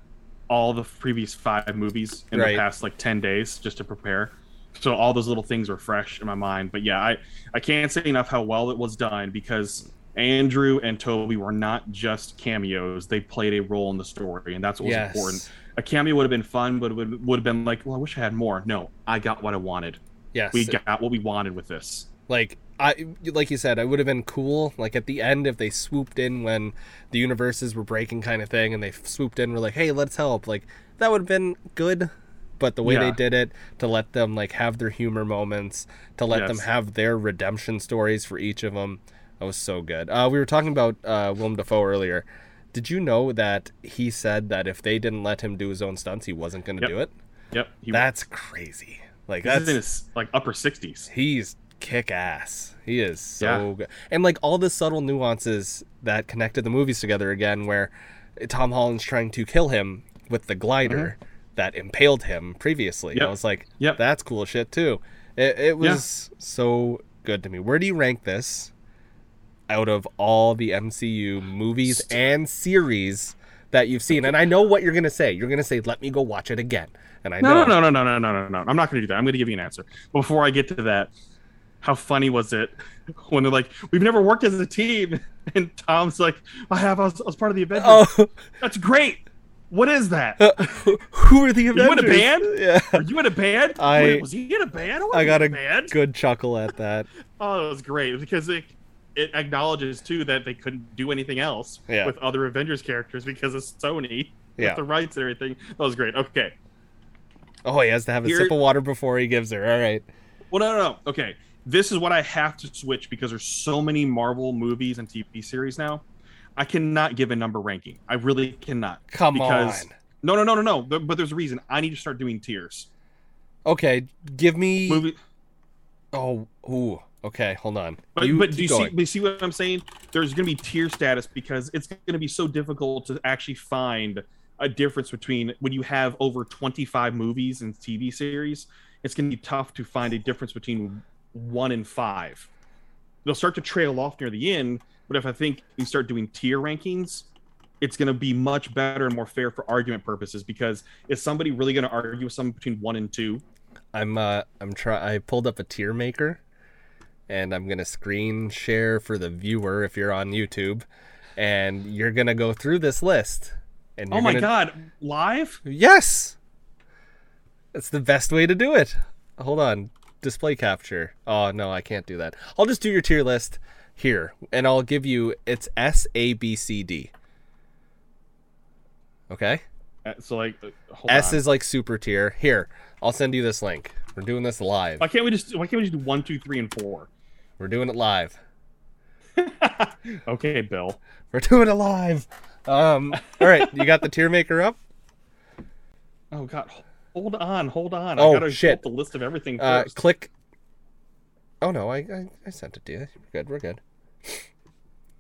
Speaker 2: all the previous five movies in
Speaker 3: Right.
Speaker 2: the past like ten days just to prepare. So all those little things were fresh in my mind. But yeah, I I can't say enough how well it was done because Andrew and Tobey were not just cameos; they played a role in the story, and that's what was
Speaker 3: Yes.
Speaker 2: important. A cameo would have been fun, but it would would have been like, well, I wish I had more. No, I got what I wanted.
Speaker 3: Yes.
Speaker 2: We got what we wanted with this.
Speaker 3: like I like you said, it would have been cool. Like at the end, if they swooped in when the universes were breaking, kind of thing, and they swooped in, were like, "Hey, let's help." Like that would have been good. But the way they did it, to let them like have their humor moments, to let them have their redemption stories for each of them, that was so good. Uh, we were talking about uh, Willem Dafoe earlier. Did you know that he said that if they didn't let him do his own stunts, he wasn't going to
Speaker 2: Yep.
Speaker 3: do it?
Speaker 2: Yep,
Speaker 3: That's crazy. Like
Speaker 2: he's
Speaker 3: that's
Speaker 2: in his like upper sixties.
Speaker 3: he's kick ass. He is so
Speaker 2: Yeah.
Speaker 3: good. And like all the subtle nuances that connected the movies together again, where Tom Holland's trying to kill him with the glider.
Speaker 2: Mm-hmm
Speaker 3: that impaled him previously.
Speaker 2: Yep.
Speaker 3: I was like,
Speaker 2: yep.
Speaker 3: that's cool shit too. It, it was yeah. so good to me. Where do you rank this out of all the MCU movies and series that you've seen? And I know what you're gonna say. You're gonna say, "Let me go watch it again." And I
Speaker 2: no, no, no, no, no, no, no, no. I'm not gonna do that. I'm gonna give you an answer. Before I get to that, how funny was it [LAUGHS] when they're like, "We've never worked as a team," [LAUGHS] and Tom's like, "I have. I was, I was part of the Avengers.
Speaker 3: Oh.
Speaker 2: That's great. What is that?
Speaker 3: Uh, who are the Avengers?
Speaker 2: you in a band? [LAUGHS]
Speaker 3: Yeah,
Speaker 2: Are you in a band?
Speaker 3: I-
Speaker 2: Wait, was he in a band?
Speaker 3: I got
Speaker 2: a
Speaker 3: a
Speaker 2: band.
Speaker 3: good chuckle at that. [LAUGHS]
Speaker 2: Oh, it was great because it it acknowledges too that they couldn't do anything else
Speaker 3: Yeah.
Speaker 2: with other Avengers characters because of Sony
Speaker 3: Yeah.
Speaker 2: with the rights and everything. That was great. Okay.
Speaker 3: Oh, he has to have a
Speaker 2: Here-
Speaker 3: sip of water before he gives her. All right.
Speaker 2: Well, no, no, no. Okay. This is what I have to switch because there's so many Marvel movies and TV series now. I cannot give a number ranking. I really cannot.
Speaker 3: Come
Speaker 2: because,
Speaker 3: on.
Speaker 2: No, no, no, no, no. But, there's a reason. I need to start doing tiers.
Speaker 3: Okay, give me.
Speaker 2: Movie.
Speaker 3: Oh, ooh. Okay, hold on.
Speaker 2: But,
Speaker 3: You
Speaker 2: but do you see?
Speaker 3: going.
Speaker 2: You see what I'm saying? There's going to be tier status because it's going to be so difficult to actually find a difference between when you have over 25 movies and TV series. It's going to be tough to find a difference between one and five. They'll start to trail off near the end, but if I think you start doing tier rankings, it's going to be much better and more fair for argument purposes. Because is somebody really going to argue with someone between one and two?
Speaker 3: I'm uh I'm try I pulled up a tier maker and I'm gonna screen share for the viewer if you're on YouTube and you're gonna go through this list and
Speaker 2: Oh my
Speaker 3: gonna-
Speaker 2: god, live?
Speaker 3: Yes. That's the best way to do it. Hold on. Display capture. Oh no, I can't do that. I'll just do your tier list here and I'll give you it's S A B C D. Okay?
Speaker 2: Uh, So like, uh,
Speaker 3: S
Speaker 2: on.
Speaker 3: is like super tier. Here, I'll send you this link. We're doing this live.
Speaker 2: Why can't we just? Why can't we just do one, two, three, and four?
Speaker 3: We're doing it live. [LAUGHS]
Speaker 2: Okay, Bill.
Speaker 3: We're doing it live. Um, all right, you got the [LAUGHS] tier maker up.
Speaker 2: Oh God, hold on, hold on.
Speaker 3: Oh,
Speaker 2: I gotta
Speaker 3: shit.
Speaker 2: the list of everything
Speaker 3: Uh, click. Oh no, I, I I sent it to you. We're good. We're good.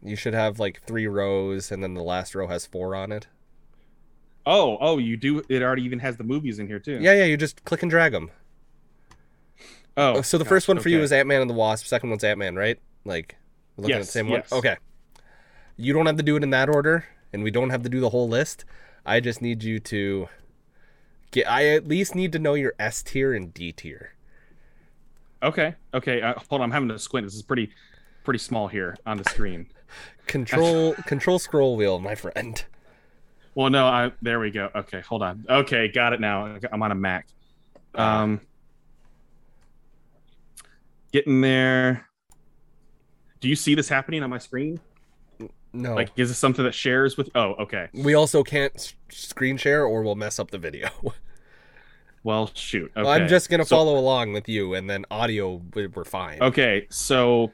Speaker 3: You should have like three rows, and then the last row has four on it.
Speaker 2: oh, oh, you do. It already even has the movies in here too.
Speaker 3: Yeah, yeah. You just click and drag them.
Speaker 2: Oh,
Speaker 3: so the
Speaker 2: gosh,
Speaker 3: first one for you is Ant Man and the Wasp. Second one's Ant Man, right? Like looking at the same one. Okay. You don't have to do it in that order, and we don't have to do the whole list. I just need you to get. I at least need to know your S tier and D tier.
Speaker 2: Okay, okay. Uh, hold on, I'm having to squint. This is pretty, pretty small here on the screen. [LAUGHS]
Speaker 3: Control [LAUGHS] control scroll wheel, my friend.
Speaker 2: Well, no, I there we go. Okay, hold on. Okay, got it now. I'm on a Mac. Um, getting there. Do you see this happening on my screen?
Speaker 3: No.
Speaker 2: Like, is this something that shares with? Oh, okay.
Speaker 3: we also can't screen share or we'll mess up the video. [LAUGHS]
Speaker 2: Well, shoot. Okay.
Speaker 3: I'm just going to
Speaker 2: So-
Speaker 3: follow along with you and then audio we're fine.
Speaker 2: Okay, so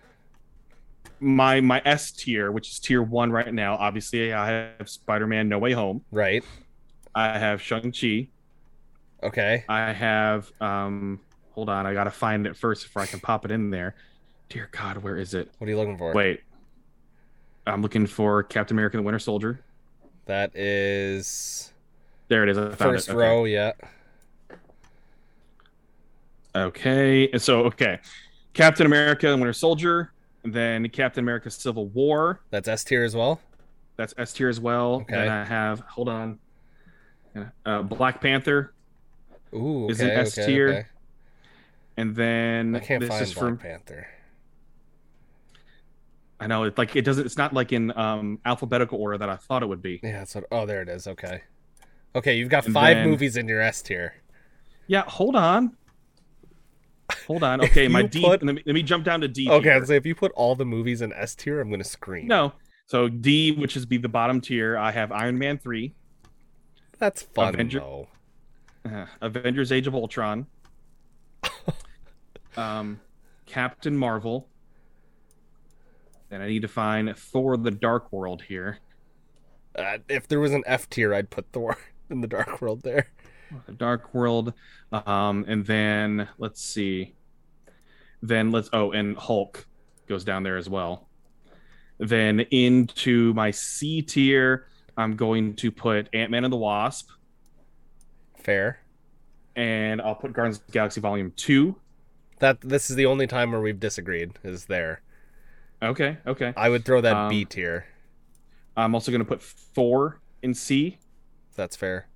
Speaker 2: my my S tier, which is tier one right now, obviously I have Spider-Man: No Way Home.
Speaker 3: Right.
Speaker 2: I have Shang Chi.
Speaker 3: Okay.
Speaker 2: I have um. Hold on, I gotta find it first before I can pop it in there. Dear God, where is it?
Speaker 3: What are you looking for?
Speaker 2: Wait, I'm looking for Captain America: The Winter Soldier.
Speaker 3: That is
Speaker 2: There it is. I found
Speaker 3: first
Speaker 2: it. Okay.
Speaker 3: row, yeah.
Speaker 2: Okay, so okay, Captain America: The Winter Soldier, and then Captain America: Civil War.
Speaker 3: That's S tier as well.
Speaker 2: That's S tier as well.
Speaker 3: Okay.
Speaker 2: And I have hold on, uh, Black Panther,
Speaker 3: Ooh, okay,
Speaker 2: Is it S
Speaker 3: okay,
Speaker 2: tier?
Speaker 3: okay.
Speaker 2: and then
Speaker 3: I can't
Speaker 2: this
Speaker 3: find
Speaker 2: is
Speaker 3: Black
Speaker 2: from.
Speaker 3: Panther.
Speaker 2: I know it's like it doesn't. It's not like in um, alphabetical order that I thought it would be.
Speaker 3: Yeah, that's what. Oh, there it is. Okay. Okay, you've got
Speaker 2: And
Speaker 3: five
Speaker 2: then-
Speaker 3: movies in your S tier.
Speaker 2: Yeah, hold on. Hold on. Okay, my D.
Speaker 3: put-
Speaker 2: Let, me, let me jump down to D.
Speaker 3: Okay. I'd say if you put all the movies in S tier, I'm gonna scream.
Speaker 2: No. So D, which is be the bottom tier, I have Iron Man three,
Speaker 3: that's fun
Speaker 2: Avenger-
Speaker 3: though.
Speaker 2: uh, Avengers: Age of Ultron, [LAUGHS] um, Captain Marvel. Then I need to find Thor: The Dark World here.
Speaker 3: Uh, if there was an F tier, I'd put Thor in the Dark World there.
Speaker 2: The Dark World, um, and then let's see. Then let's oh, and Hulk goes down there as well. Then into my C tier, I'm going to put Ant Man and the Wasp.
Speaker 3: Fair.
Speaker 2: and I'll put Guardians of the Galaxy Volume Two.
Speaker 3: That this is the only time where we've disagreed. Is there?
Speaker 2: Okay, okay.
Speaker 3: I would throw that B
Speaker 2: Um,
Speaker 3: tier.
Speaker 2: I'm also going to put Thor in C,
Speaker 3: That's fair.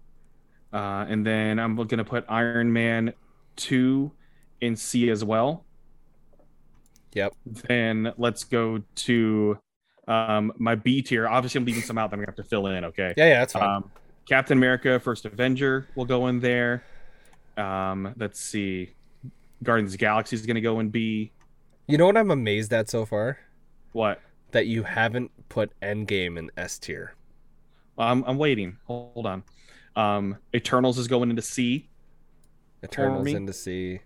Speaker 2: uh, and then I'm going to put Iron Man Two in C as well.
Speaker 3: Yep.
Speaker 2: Then let's go to um, my B tier. Obviously, I'm leaving some out that I'm going to have to fill in. Okay.
Speaker 3: Yeah, yeah, that's fine.
Speaker 2: Um, Captain America: First Avenger will go in there. Um, let's see. Guardians of the Galaxy is going to go in B.
Speaker 3: you know what I'm amazed at so far?
Speaker 2: What?
Speaker 3: That you haven't put Endgame in S tier.
Speaker 2: I'm, I'm waiting. Hold on. Um, Eternals is going into C.
Speaker 3: Eternals into C.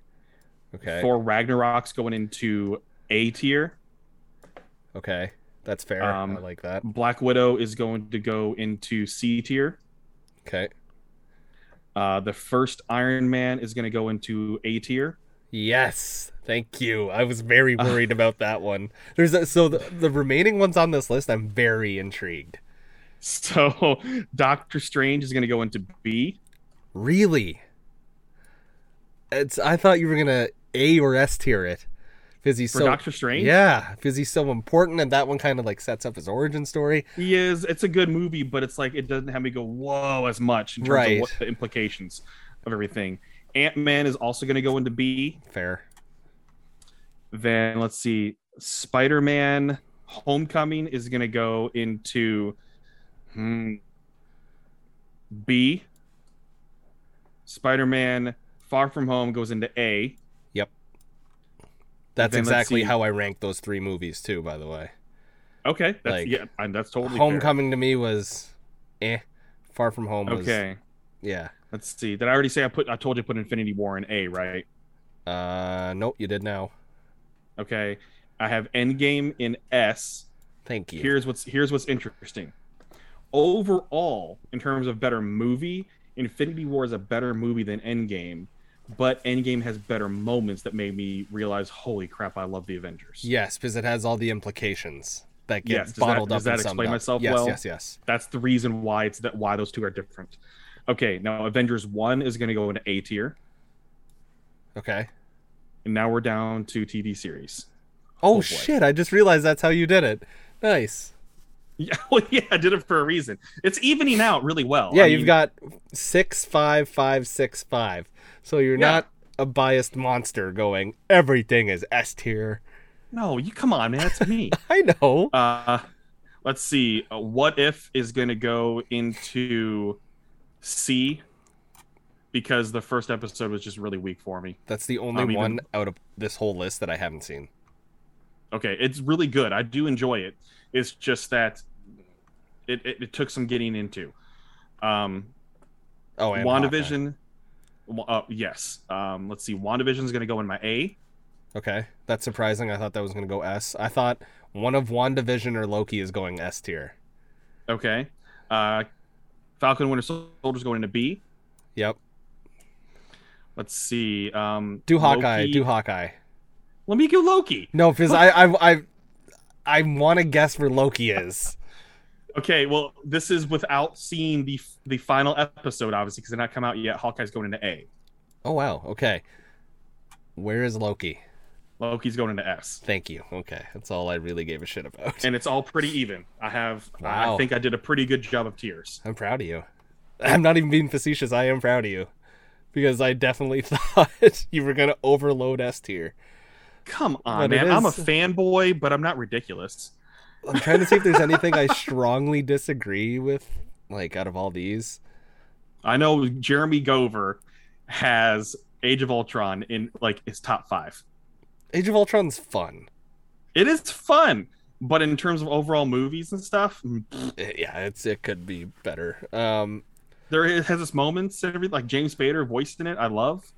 Speaker 3: Okay.
Speaker 2: Thor Ragnarok's going into A tier.
Speaker 3: Okay. That's fair.
Speaker 2: Um,
Speaker 3: I like that.
Speaker 2: Black Widow is going to go into C tier.
Speaker 3: Okay.
Speaker 2: Uh, the first Iron Man is going to go into A tier.
Speaker 3: Yes. Thank you. I was very [LAUGHS] worried about that one. There's a, so the, the remaining ones on this list I'm very intrigued.
Speaker 2: So [LAUGHS] Doctor Strange is going to go into B.
Speaker 3: Really? It's I thought you were going to A or S tier it. Because he's
Speaker 2: For
Speaker 3: so
Speaker 2: Doctor Strange?
Speaker 3: Yeah, because he's so important and that one kind of like sets up his origin story.
Speaker 2: He is. It's a good movie, but it's like it doesn't have me go whoa as much in terms
Speaker 3: Right.
Speaker 2: of what the implications of everything. Ant Man is also going to go into B.
Speaker 3: Fair.
Speaker 2: Then let's see, Spider Man Homecoming is going to go into hmm, B. Spider Man Far From Home goes into A.
Speaker 3: That's exactly how I ranked those three movies too, by the way.
Speaker 2: Okay, that's
Speaker 3: Like,
Speaker 2: yeah, that's totally fair.
Speaker 3: Homecoming to me was eh. Far from home was
Speaker 2: Okay,
Speaker 3: yeah.
Speaker 2: let's see. Did I already say I put? I told you to put Infinity War in A, right?
Speaker 3: Uh nope, you did now.
Speaker 2: Okay, I have Endgame in S.
Speaker 3: Thank you.
Speaker 2: Here's what's here's what's interesting. Overall, in terms of better movie, Infinity War is a better movie than Endgame, but Endgame has better moments that made me realize, holy crap, I love the Avengers.
Speaker 3: yes, because it has all the implications that get
Speaker 2: Yes, does that-
Speaker 3: bottled
Speaker 2: does
Speaker 3: up
Speaker 2: that explain
Speaker 3: up.
Speaker 2: myself
Speaker 3: yes,
Speaker 2: well?
Speaker 3: Yes, yes,
Speaker 2: That's the reason why it's that why those two are different. Okay, now Avengers one is going to go into A tier,
Speaker 3: Okay.
Speaker 2: and now we're down to TV series.
Speaker 3: Oh, oh,
Speaker 2: boy.
Speaker 3: shit, I just realized that's how you did it. Nice. [LAUGHS]
Speaker 2: Yeah, well, yeah, I did it for a reason. It's evening out really well.
Speaker 3: Yeah,
Speaker 2: I
Speaker 3: you've
Speaker 2: mean,
Speaker 3: got six five five six five. So you're
Speaker 2: Yeah.
Speaker 3: not a biased monster going everything is S tier.
Speaker 2: no. You come on, man. That's me. [LAUGHS]
Speaker 3: I know.
Speaker 2: Uh, let's see. Uh, what if is going to go into C because the first episode was just really weak for me.
Speaker 3: That's the only
Speaker 2: I'm even-
Speaker 3: one out of this whole list that I haven't seen.
Speaker 2: Okay, it's really good. I do enjoy it. It's just that it, it, it took some getting into. Um,
Speaker 3: Oh, and.
Speaker 2: WandaVision. Uh, yes. Um, let's see. WandaVision is going to go in my A.
Speaker 3: Okay, that's surprising. I thought that was gonna go S. I thought one of WandaVision or Loki is going S tier.
Speaker 2: Okay. Uh, Falcon Winter Soldier is going into B.
Speaker 3: Yep.
Speaker 2: Let's see. Um,
Speaker 3: Do Hawkeye.
Speaker 2: Loki-
Speaker 3: Do Hawkeye.
Speaker 2: Let me go Loki.
Speaker 3: No, because I I I I want to guess where Loki is.
Speaker 2: Okay, well, this is without seeing the the final episode, obviously, because they're not come out yet. Hawkeye's going into A.
Speaker 3: Oh wow. Okay. Where is Loki?
Speaker 2: Loki's going into S,
Speaker 3: Thank you. Okay, that's all I really gave a shit about.
Speaker 2: and it's all pretty even. I have,
Speaker 3: Wow.
Speaker 2: I think I did a pretty good job of tiers.
Speaker 3: I'm proud of you. I'm not even being facetious. I am proud of you because I definitely [LAUGHS] thought you were gonna overload S tier.
Speaker 2: Come on,
Speaker 3: But
Speaker 2: man. I'm a fanboy, but I'm not ridiculous.
Speaker 3: I'm trying to see if there's [LAUGHS] anything I strongly disagree with, like out of all these.
Speaker 2: I know Jeremy Gover has Age of Ultron in like his top five.
Speaker 3: Age of Ultron's fun.
Speaker 2: It is fun, but in terms of overall movies and stuff, mm,
Speaker 3: Eh, Yeah, it's it could be better. Um,
Speaker 2: there has its moments and everything. Like James Spader voiced in it, I love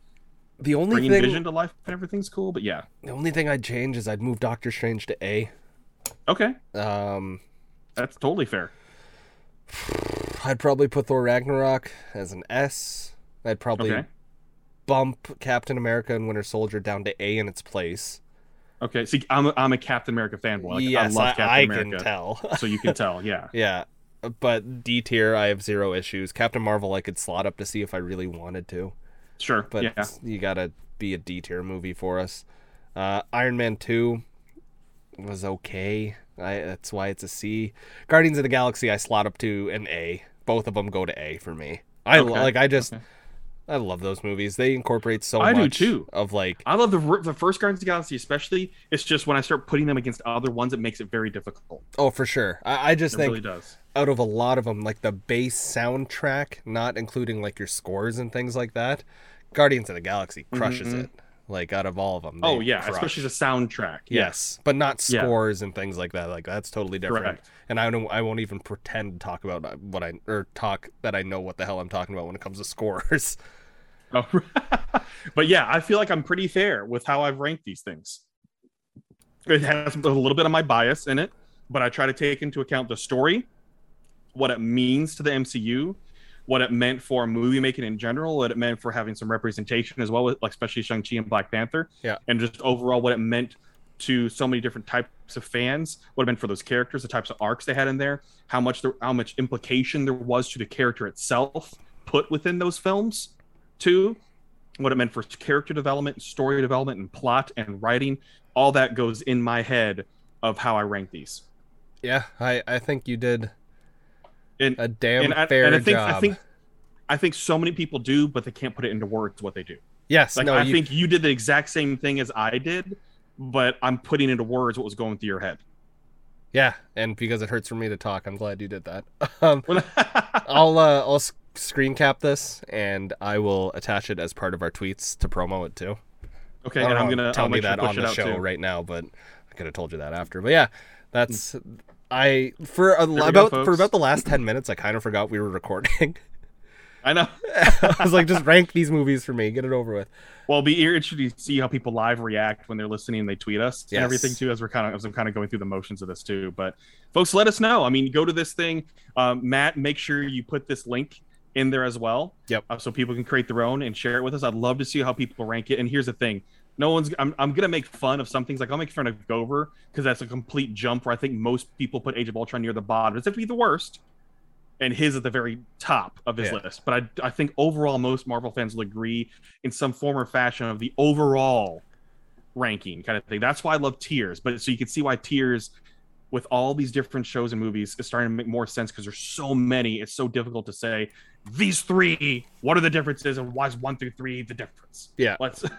Speaker 3: the only
Speaker 2: bringing
Speaker 3: thing,
Speaker 2: Vision to life and everything's cool. But yeah,
Speaker 3: the only thing I'd change is I'd move Doctor Strange to A.
Speaker 2: okay,
Speaker 3: Um,
Speaker 2: that's totally fair. [SIGHS]
Speaker 3: I'd probably put Thor Ragnarok as an S. I'd probably
Speaker 2: Okay,
Speaker 3: bump Captain America and Winter Soldier down to A in its place.
Speaker 2: okay. See, I'm a, I'm a Captain America fanboy. Like,
Speaker 3: yes,
Speaker 2: I love
Speaker 3: I, I
Speaker 2: America,
Speaker 3: can tell.
Speaker 2: so you can tell. Yeah, [LAUGHS]
Speaker 3: yeah. but D tier, I have zero issues. Captain Marvel, I could slot up to see if I really wanted to,
Speaker 2: Sure.
Speaker 3: but
Speaker 2: yeah.
Speaker 3: you gotta be a D tier movie for us. Uh, Iron Man two was okay. I, that's why it's a C. Guardians of the Galaxy, I slot up to an A. Both of them go to A for me. I
Speaker 2: Okay,
Speaker 3: like. I just.
Speaker 2: okay.
Speaker 3: I love those movies. They incorporate so
Speaker 2: I do too.
Speaker 3: of like
Speaker 2: I love the the first Guardians of the Galaxy, especially. It's just when I start putting them against other ones, it makes it very difficult.
Speaker 3: oh for sure. I, I just
Speaker 2: It
Speaker 3: think
Speaker 2: really does.
Speaker 3: Out of a lot of them, like the base soundtrack, not including like your scores and things like that, Guardians of the Galaxy crushes
Speaker 2: Mhm.
Speaker 3: it. Like out of all of them.
Speaker 2: Oh yeah,
Speaker 3: crush.
Speaker 2: especially the soundtrack.
Speaker 3: yes, but not
Speaker 2: Yeah.
Speaker 3: scores and things like that. Like that's totally different.
Speaker 2: Correct.
Speaker 3: And I don't. I won't even pretend to talk about what I or talk that I know what the hell I'm talking about when it comes to scores. [LAUGHS]
Speaker 2: Oh, [LAUGHS] but yeah, I feel like I'm pretty fair with how I've ranked these things. It has a little bit of my bias in it, but I try to take into account the story, what it means to the MCU, what it meant for movie making in general, what it meant for having some representation as well, with like especially Shang Chi and Black Panther,
Speaker 3: Yeah.
Speaker 2: and just overall what it meant to so many different types of fans, what it meant for those characters, the types of arcs they had in there, how much there, how much implication there was to the character itself put within those films Two, what it meant for character development, story development, and plot and writing. All that goes in my head of how I rank these.
Speaker 3: yeah, I I think you did
Speaker 2: And
Speaker 3: a damn
Speaker 2: and I,
Speaker 3: fair
Speaker 2: and I think
Speaker 3: job.
Speaker 2: I think I think so many people do, but they can't put it into words what they do.
Speaker 3: yes,
Speaker 2: Like
Speaker 3: no,
Speaker 2: I
Speaker 3: you,
Speaker 2: think you did the exact same thing as I did, but I'm putting into words what was going through your head.
Speaker 3: yeah, and because it hurts for me to talk, I'm glad you did that. [LAUGHS] um, [LAUGHS] I'll uh, I'll screen cap this and I will attach it as part of our tweets to promo it too.
Speaker 2: okay, and I'm gonna
Speaker 3: tell
Speaker 2: I'll
Speaker 3: me
Speaker 2: sure
Speaker 3: that on the show
Speaker 2: too.
Speaker 3: right now, but I could have told you that after. But yeah, that's I for a,
Speaker 2: we go,
Speaker 3: about for about the last ten minutes, I kind of forgot we were recording. [LAUGHS]
Speaker 2: I know. [LAUGHS]
Speaker 3: I was like, just rank these movies for me, get it over with.
Speaker 2: Well, be interesting to see how people live react when they're listening and they tweet us
Speaker 3: Yes.
Speaker 2: and everything too. As we're kind of as I'm kind of going through the motions of this too. But folks, let us know. I mean, go to this thing, um, Matt. Make sure you put this link in there as well.
Speaker 3: Yep.
Speaker 2: Uh, so people can create their own and share it with us. I'd love to see how people rank it. And here's the thing. No one's. I'm, I'm gonna make fun of some things. Like I'll make fun of Gover because that's a complete jump. Where I think most people put Age of Ultron near the bottom. It's have to be the worst, and his at the very top of his
Speaker 3: Yeah.
Speaker 2: list. But I, I think overall most Marvel fans will agree in some form or fashion of the overall ranking kind of thing. That's why I love tiers. But so you can see why tiers with all these different shows and movies is starting to make more sense because there's so many. It's so difficult to say these three. What are the differences and why is one through three the difference?
Speaker 3: Yeah.
Speaker 2: Let's. [LAUGHS]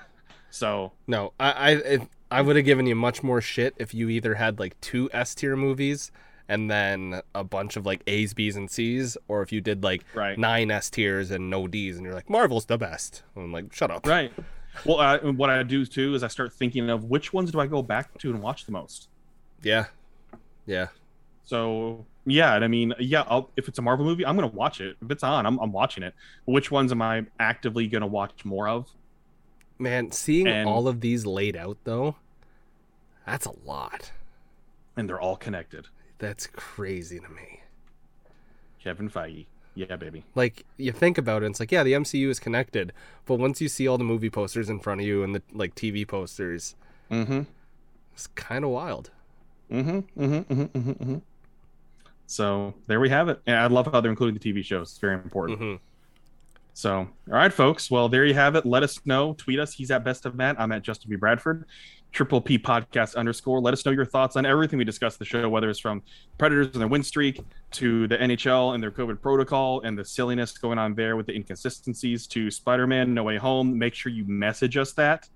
Speaker 2: So
Speaker 3: No, I I I would have given you much more shit if you either had like two S tier movies and then a bunch of like A's, B's, and C's, or if you did like
Speaker 2: right,
Speaker 3: nine S tiers and no D's, and you're like Marvel's the best. I'm like, shut up.
Speaker 2: right. Well, uh, what I do too is I start thinking of which ones do I go back to and watch the most.
Speaker 3: Yeah, yeah.
Speaker 2: So yeah, and I mean, yeah, I'll, if it's a Marvel movie, I'm gonna watch it. If it's on, I'm, I'm watching it. Which ones am I actively gonna watch more of?
Speaker 3: Man, seeing
Speaker 2: And-
Speaker 3: all of these laid out though, that's a lot.
Speaker 2: And they're all connected.
Speaker 3: That's crazy to me.
Speaker 2: Kevin Feige, yeah, baby.
Speaker 3: Like you think about it, it's like yeah, the MCU is connected, but once you see all the movie posters in front of you and the like TV posters,
Speaker 2: Mm-hmm.
Speaker 3: it's kind of wild.
Speaker 2: Mm-hmm. Mm-hmm. Mm-hmm. Mm-hmm. mm-hmm. So there we have it. And I love how they're including the TV shows. It's very important.
Speaker 3: hmm
Speaker 2: So, all right, folks. Well, there you have it. Let us know. Tweet us. He's at Best of Matt. I'm at Justin B. Bradford. Triple P Podcast underscore. Let us know your thoughts on everything we discussed the show, whether it's from Predators and their win streak to the NHL and their COVID protocol and the silliness going on there with the inconsistencies to Spider Man No Way Home. Make sure you message us that.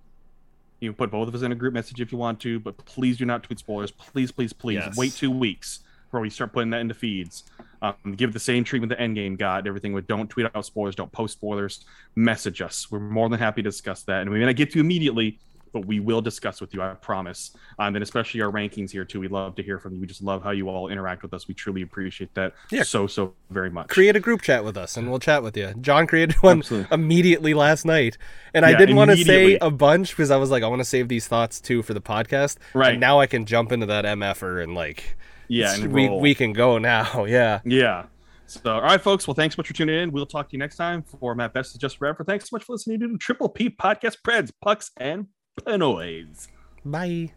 Speaker 2: You can put both of us in a group message if you want to, but please do not tweet spoilers. Please, please, please
Speaker 3: Yes.
Speaker 2: wait two weeks before we start putting that into feeds. Um, give the same treatment the Endgame got. Everything with don't tweet out spoilers, don't post spoilers. Message us. We're more than happy to discuss that, and we may not get to you immediately, but we will discuss with you. I promise. Um, and then especially our rankings here too. We love to hear from you. We just love how you all interact with us. We truly appreciate that
Speaker 3: Yeah.
Speaker 2: so so very much.
Speaker 3: Create a group chat with us, and we'll chat with you. John created one
Speaker 2: Absolutely.
Speaker 3: immediately last night, and I didn't want to say a bunch because I was like, I want to save these thoughts too for the podcast.
Speaker 2: Right.
Speaker 3: And now I can jump into that mf'er and like,
Speaker 2: yeah, and
Speaker 3: we we can go now. [LAUGHS] Yeah.
Speaker 2: Yeah. So, all right, folks. Well, thanks so much for tuning in. We'll talk to you next time. For Matt Best is just Bradford. Thanks so much for listening to the Triple P Podcast, Preds, Pucks, and Penoids.
Speaker 3: Bye.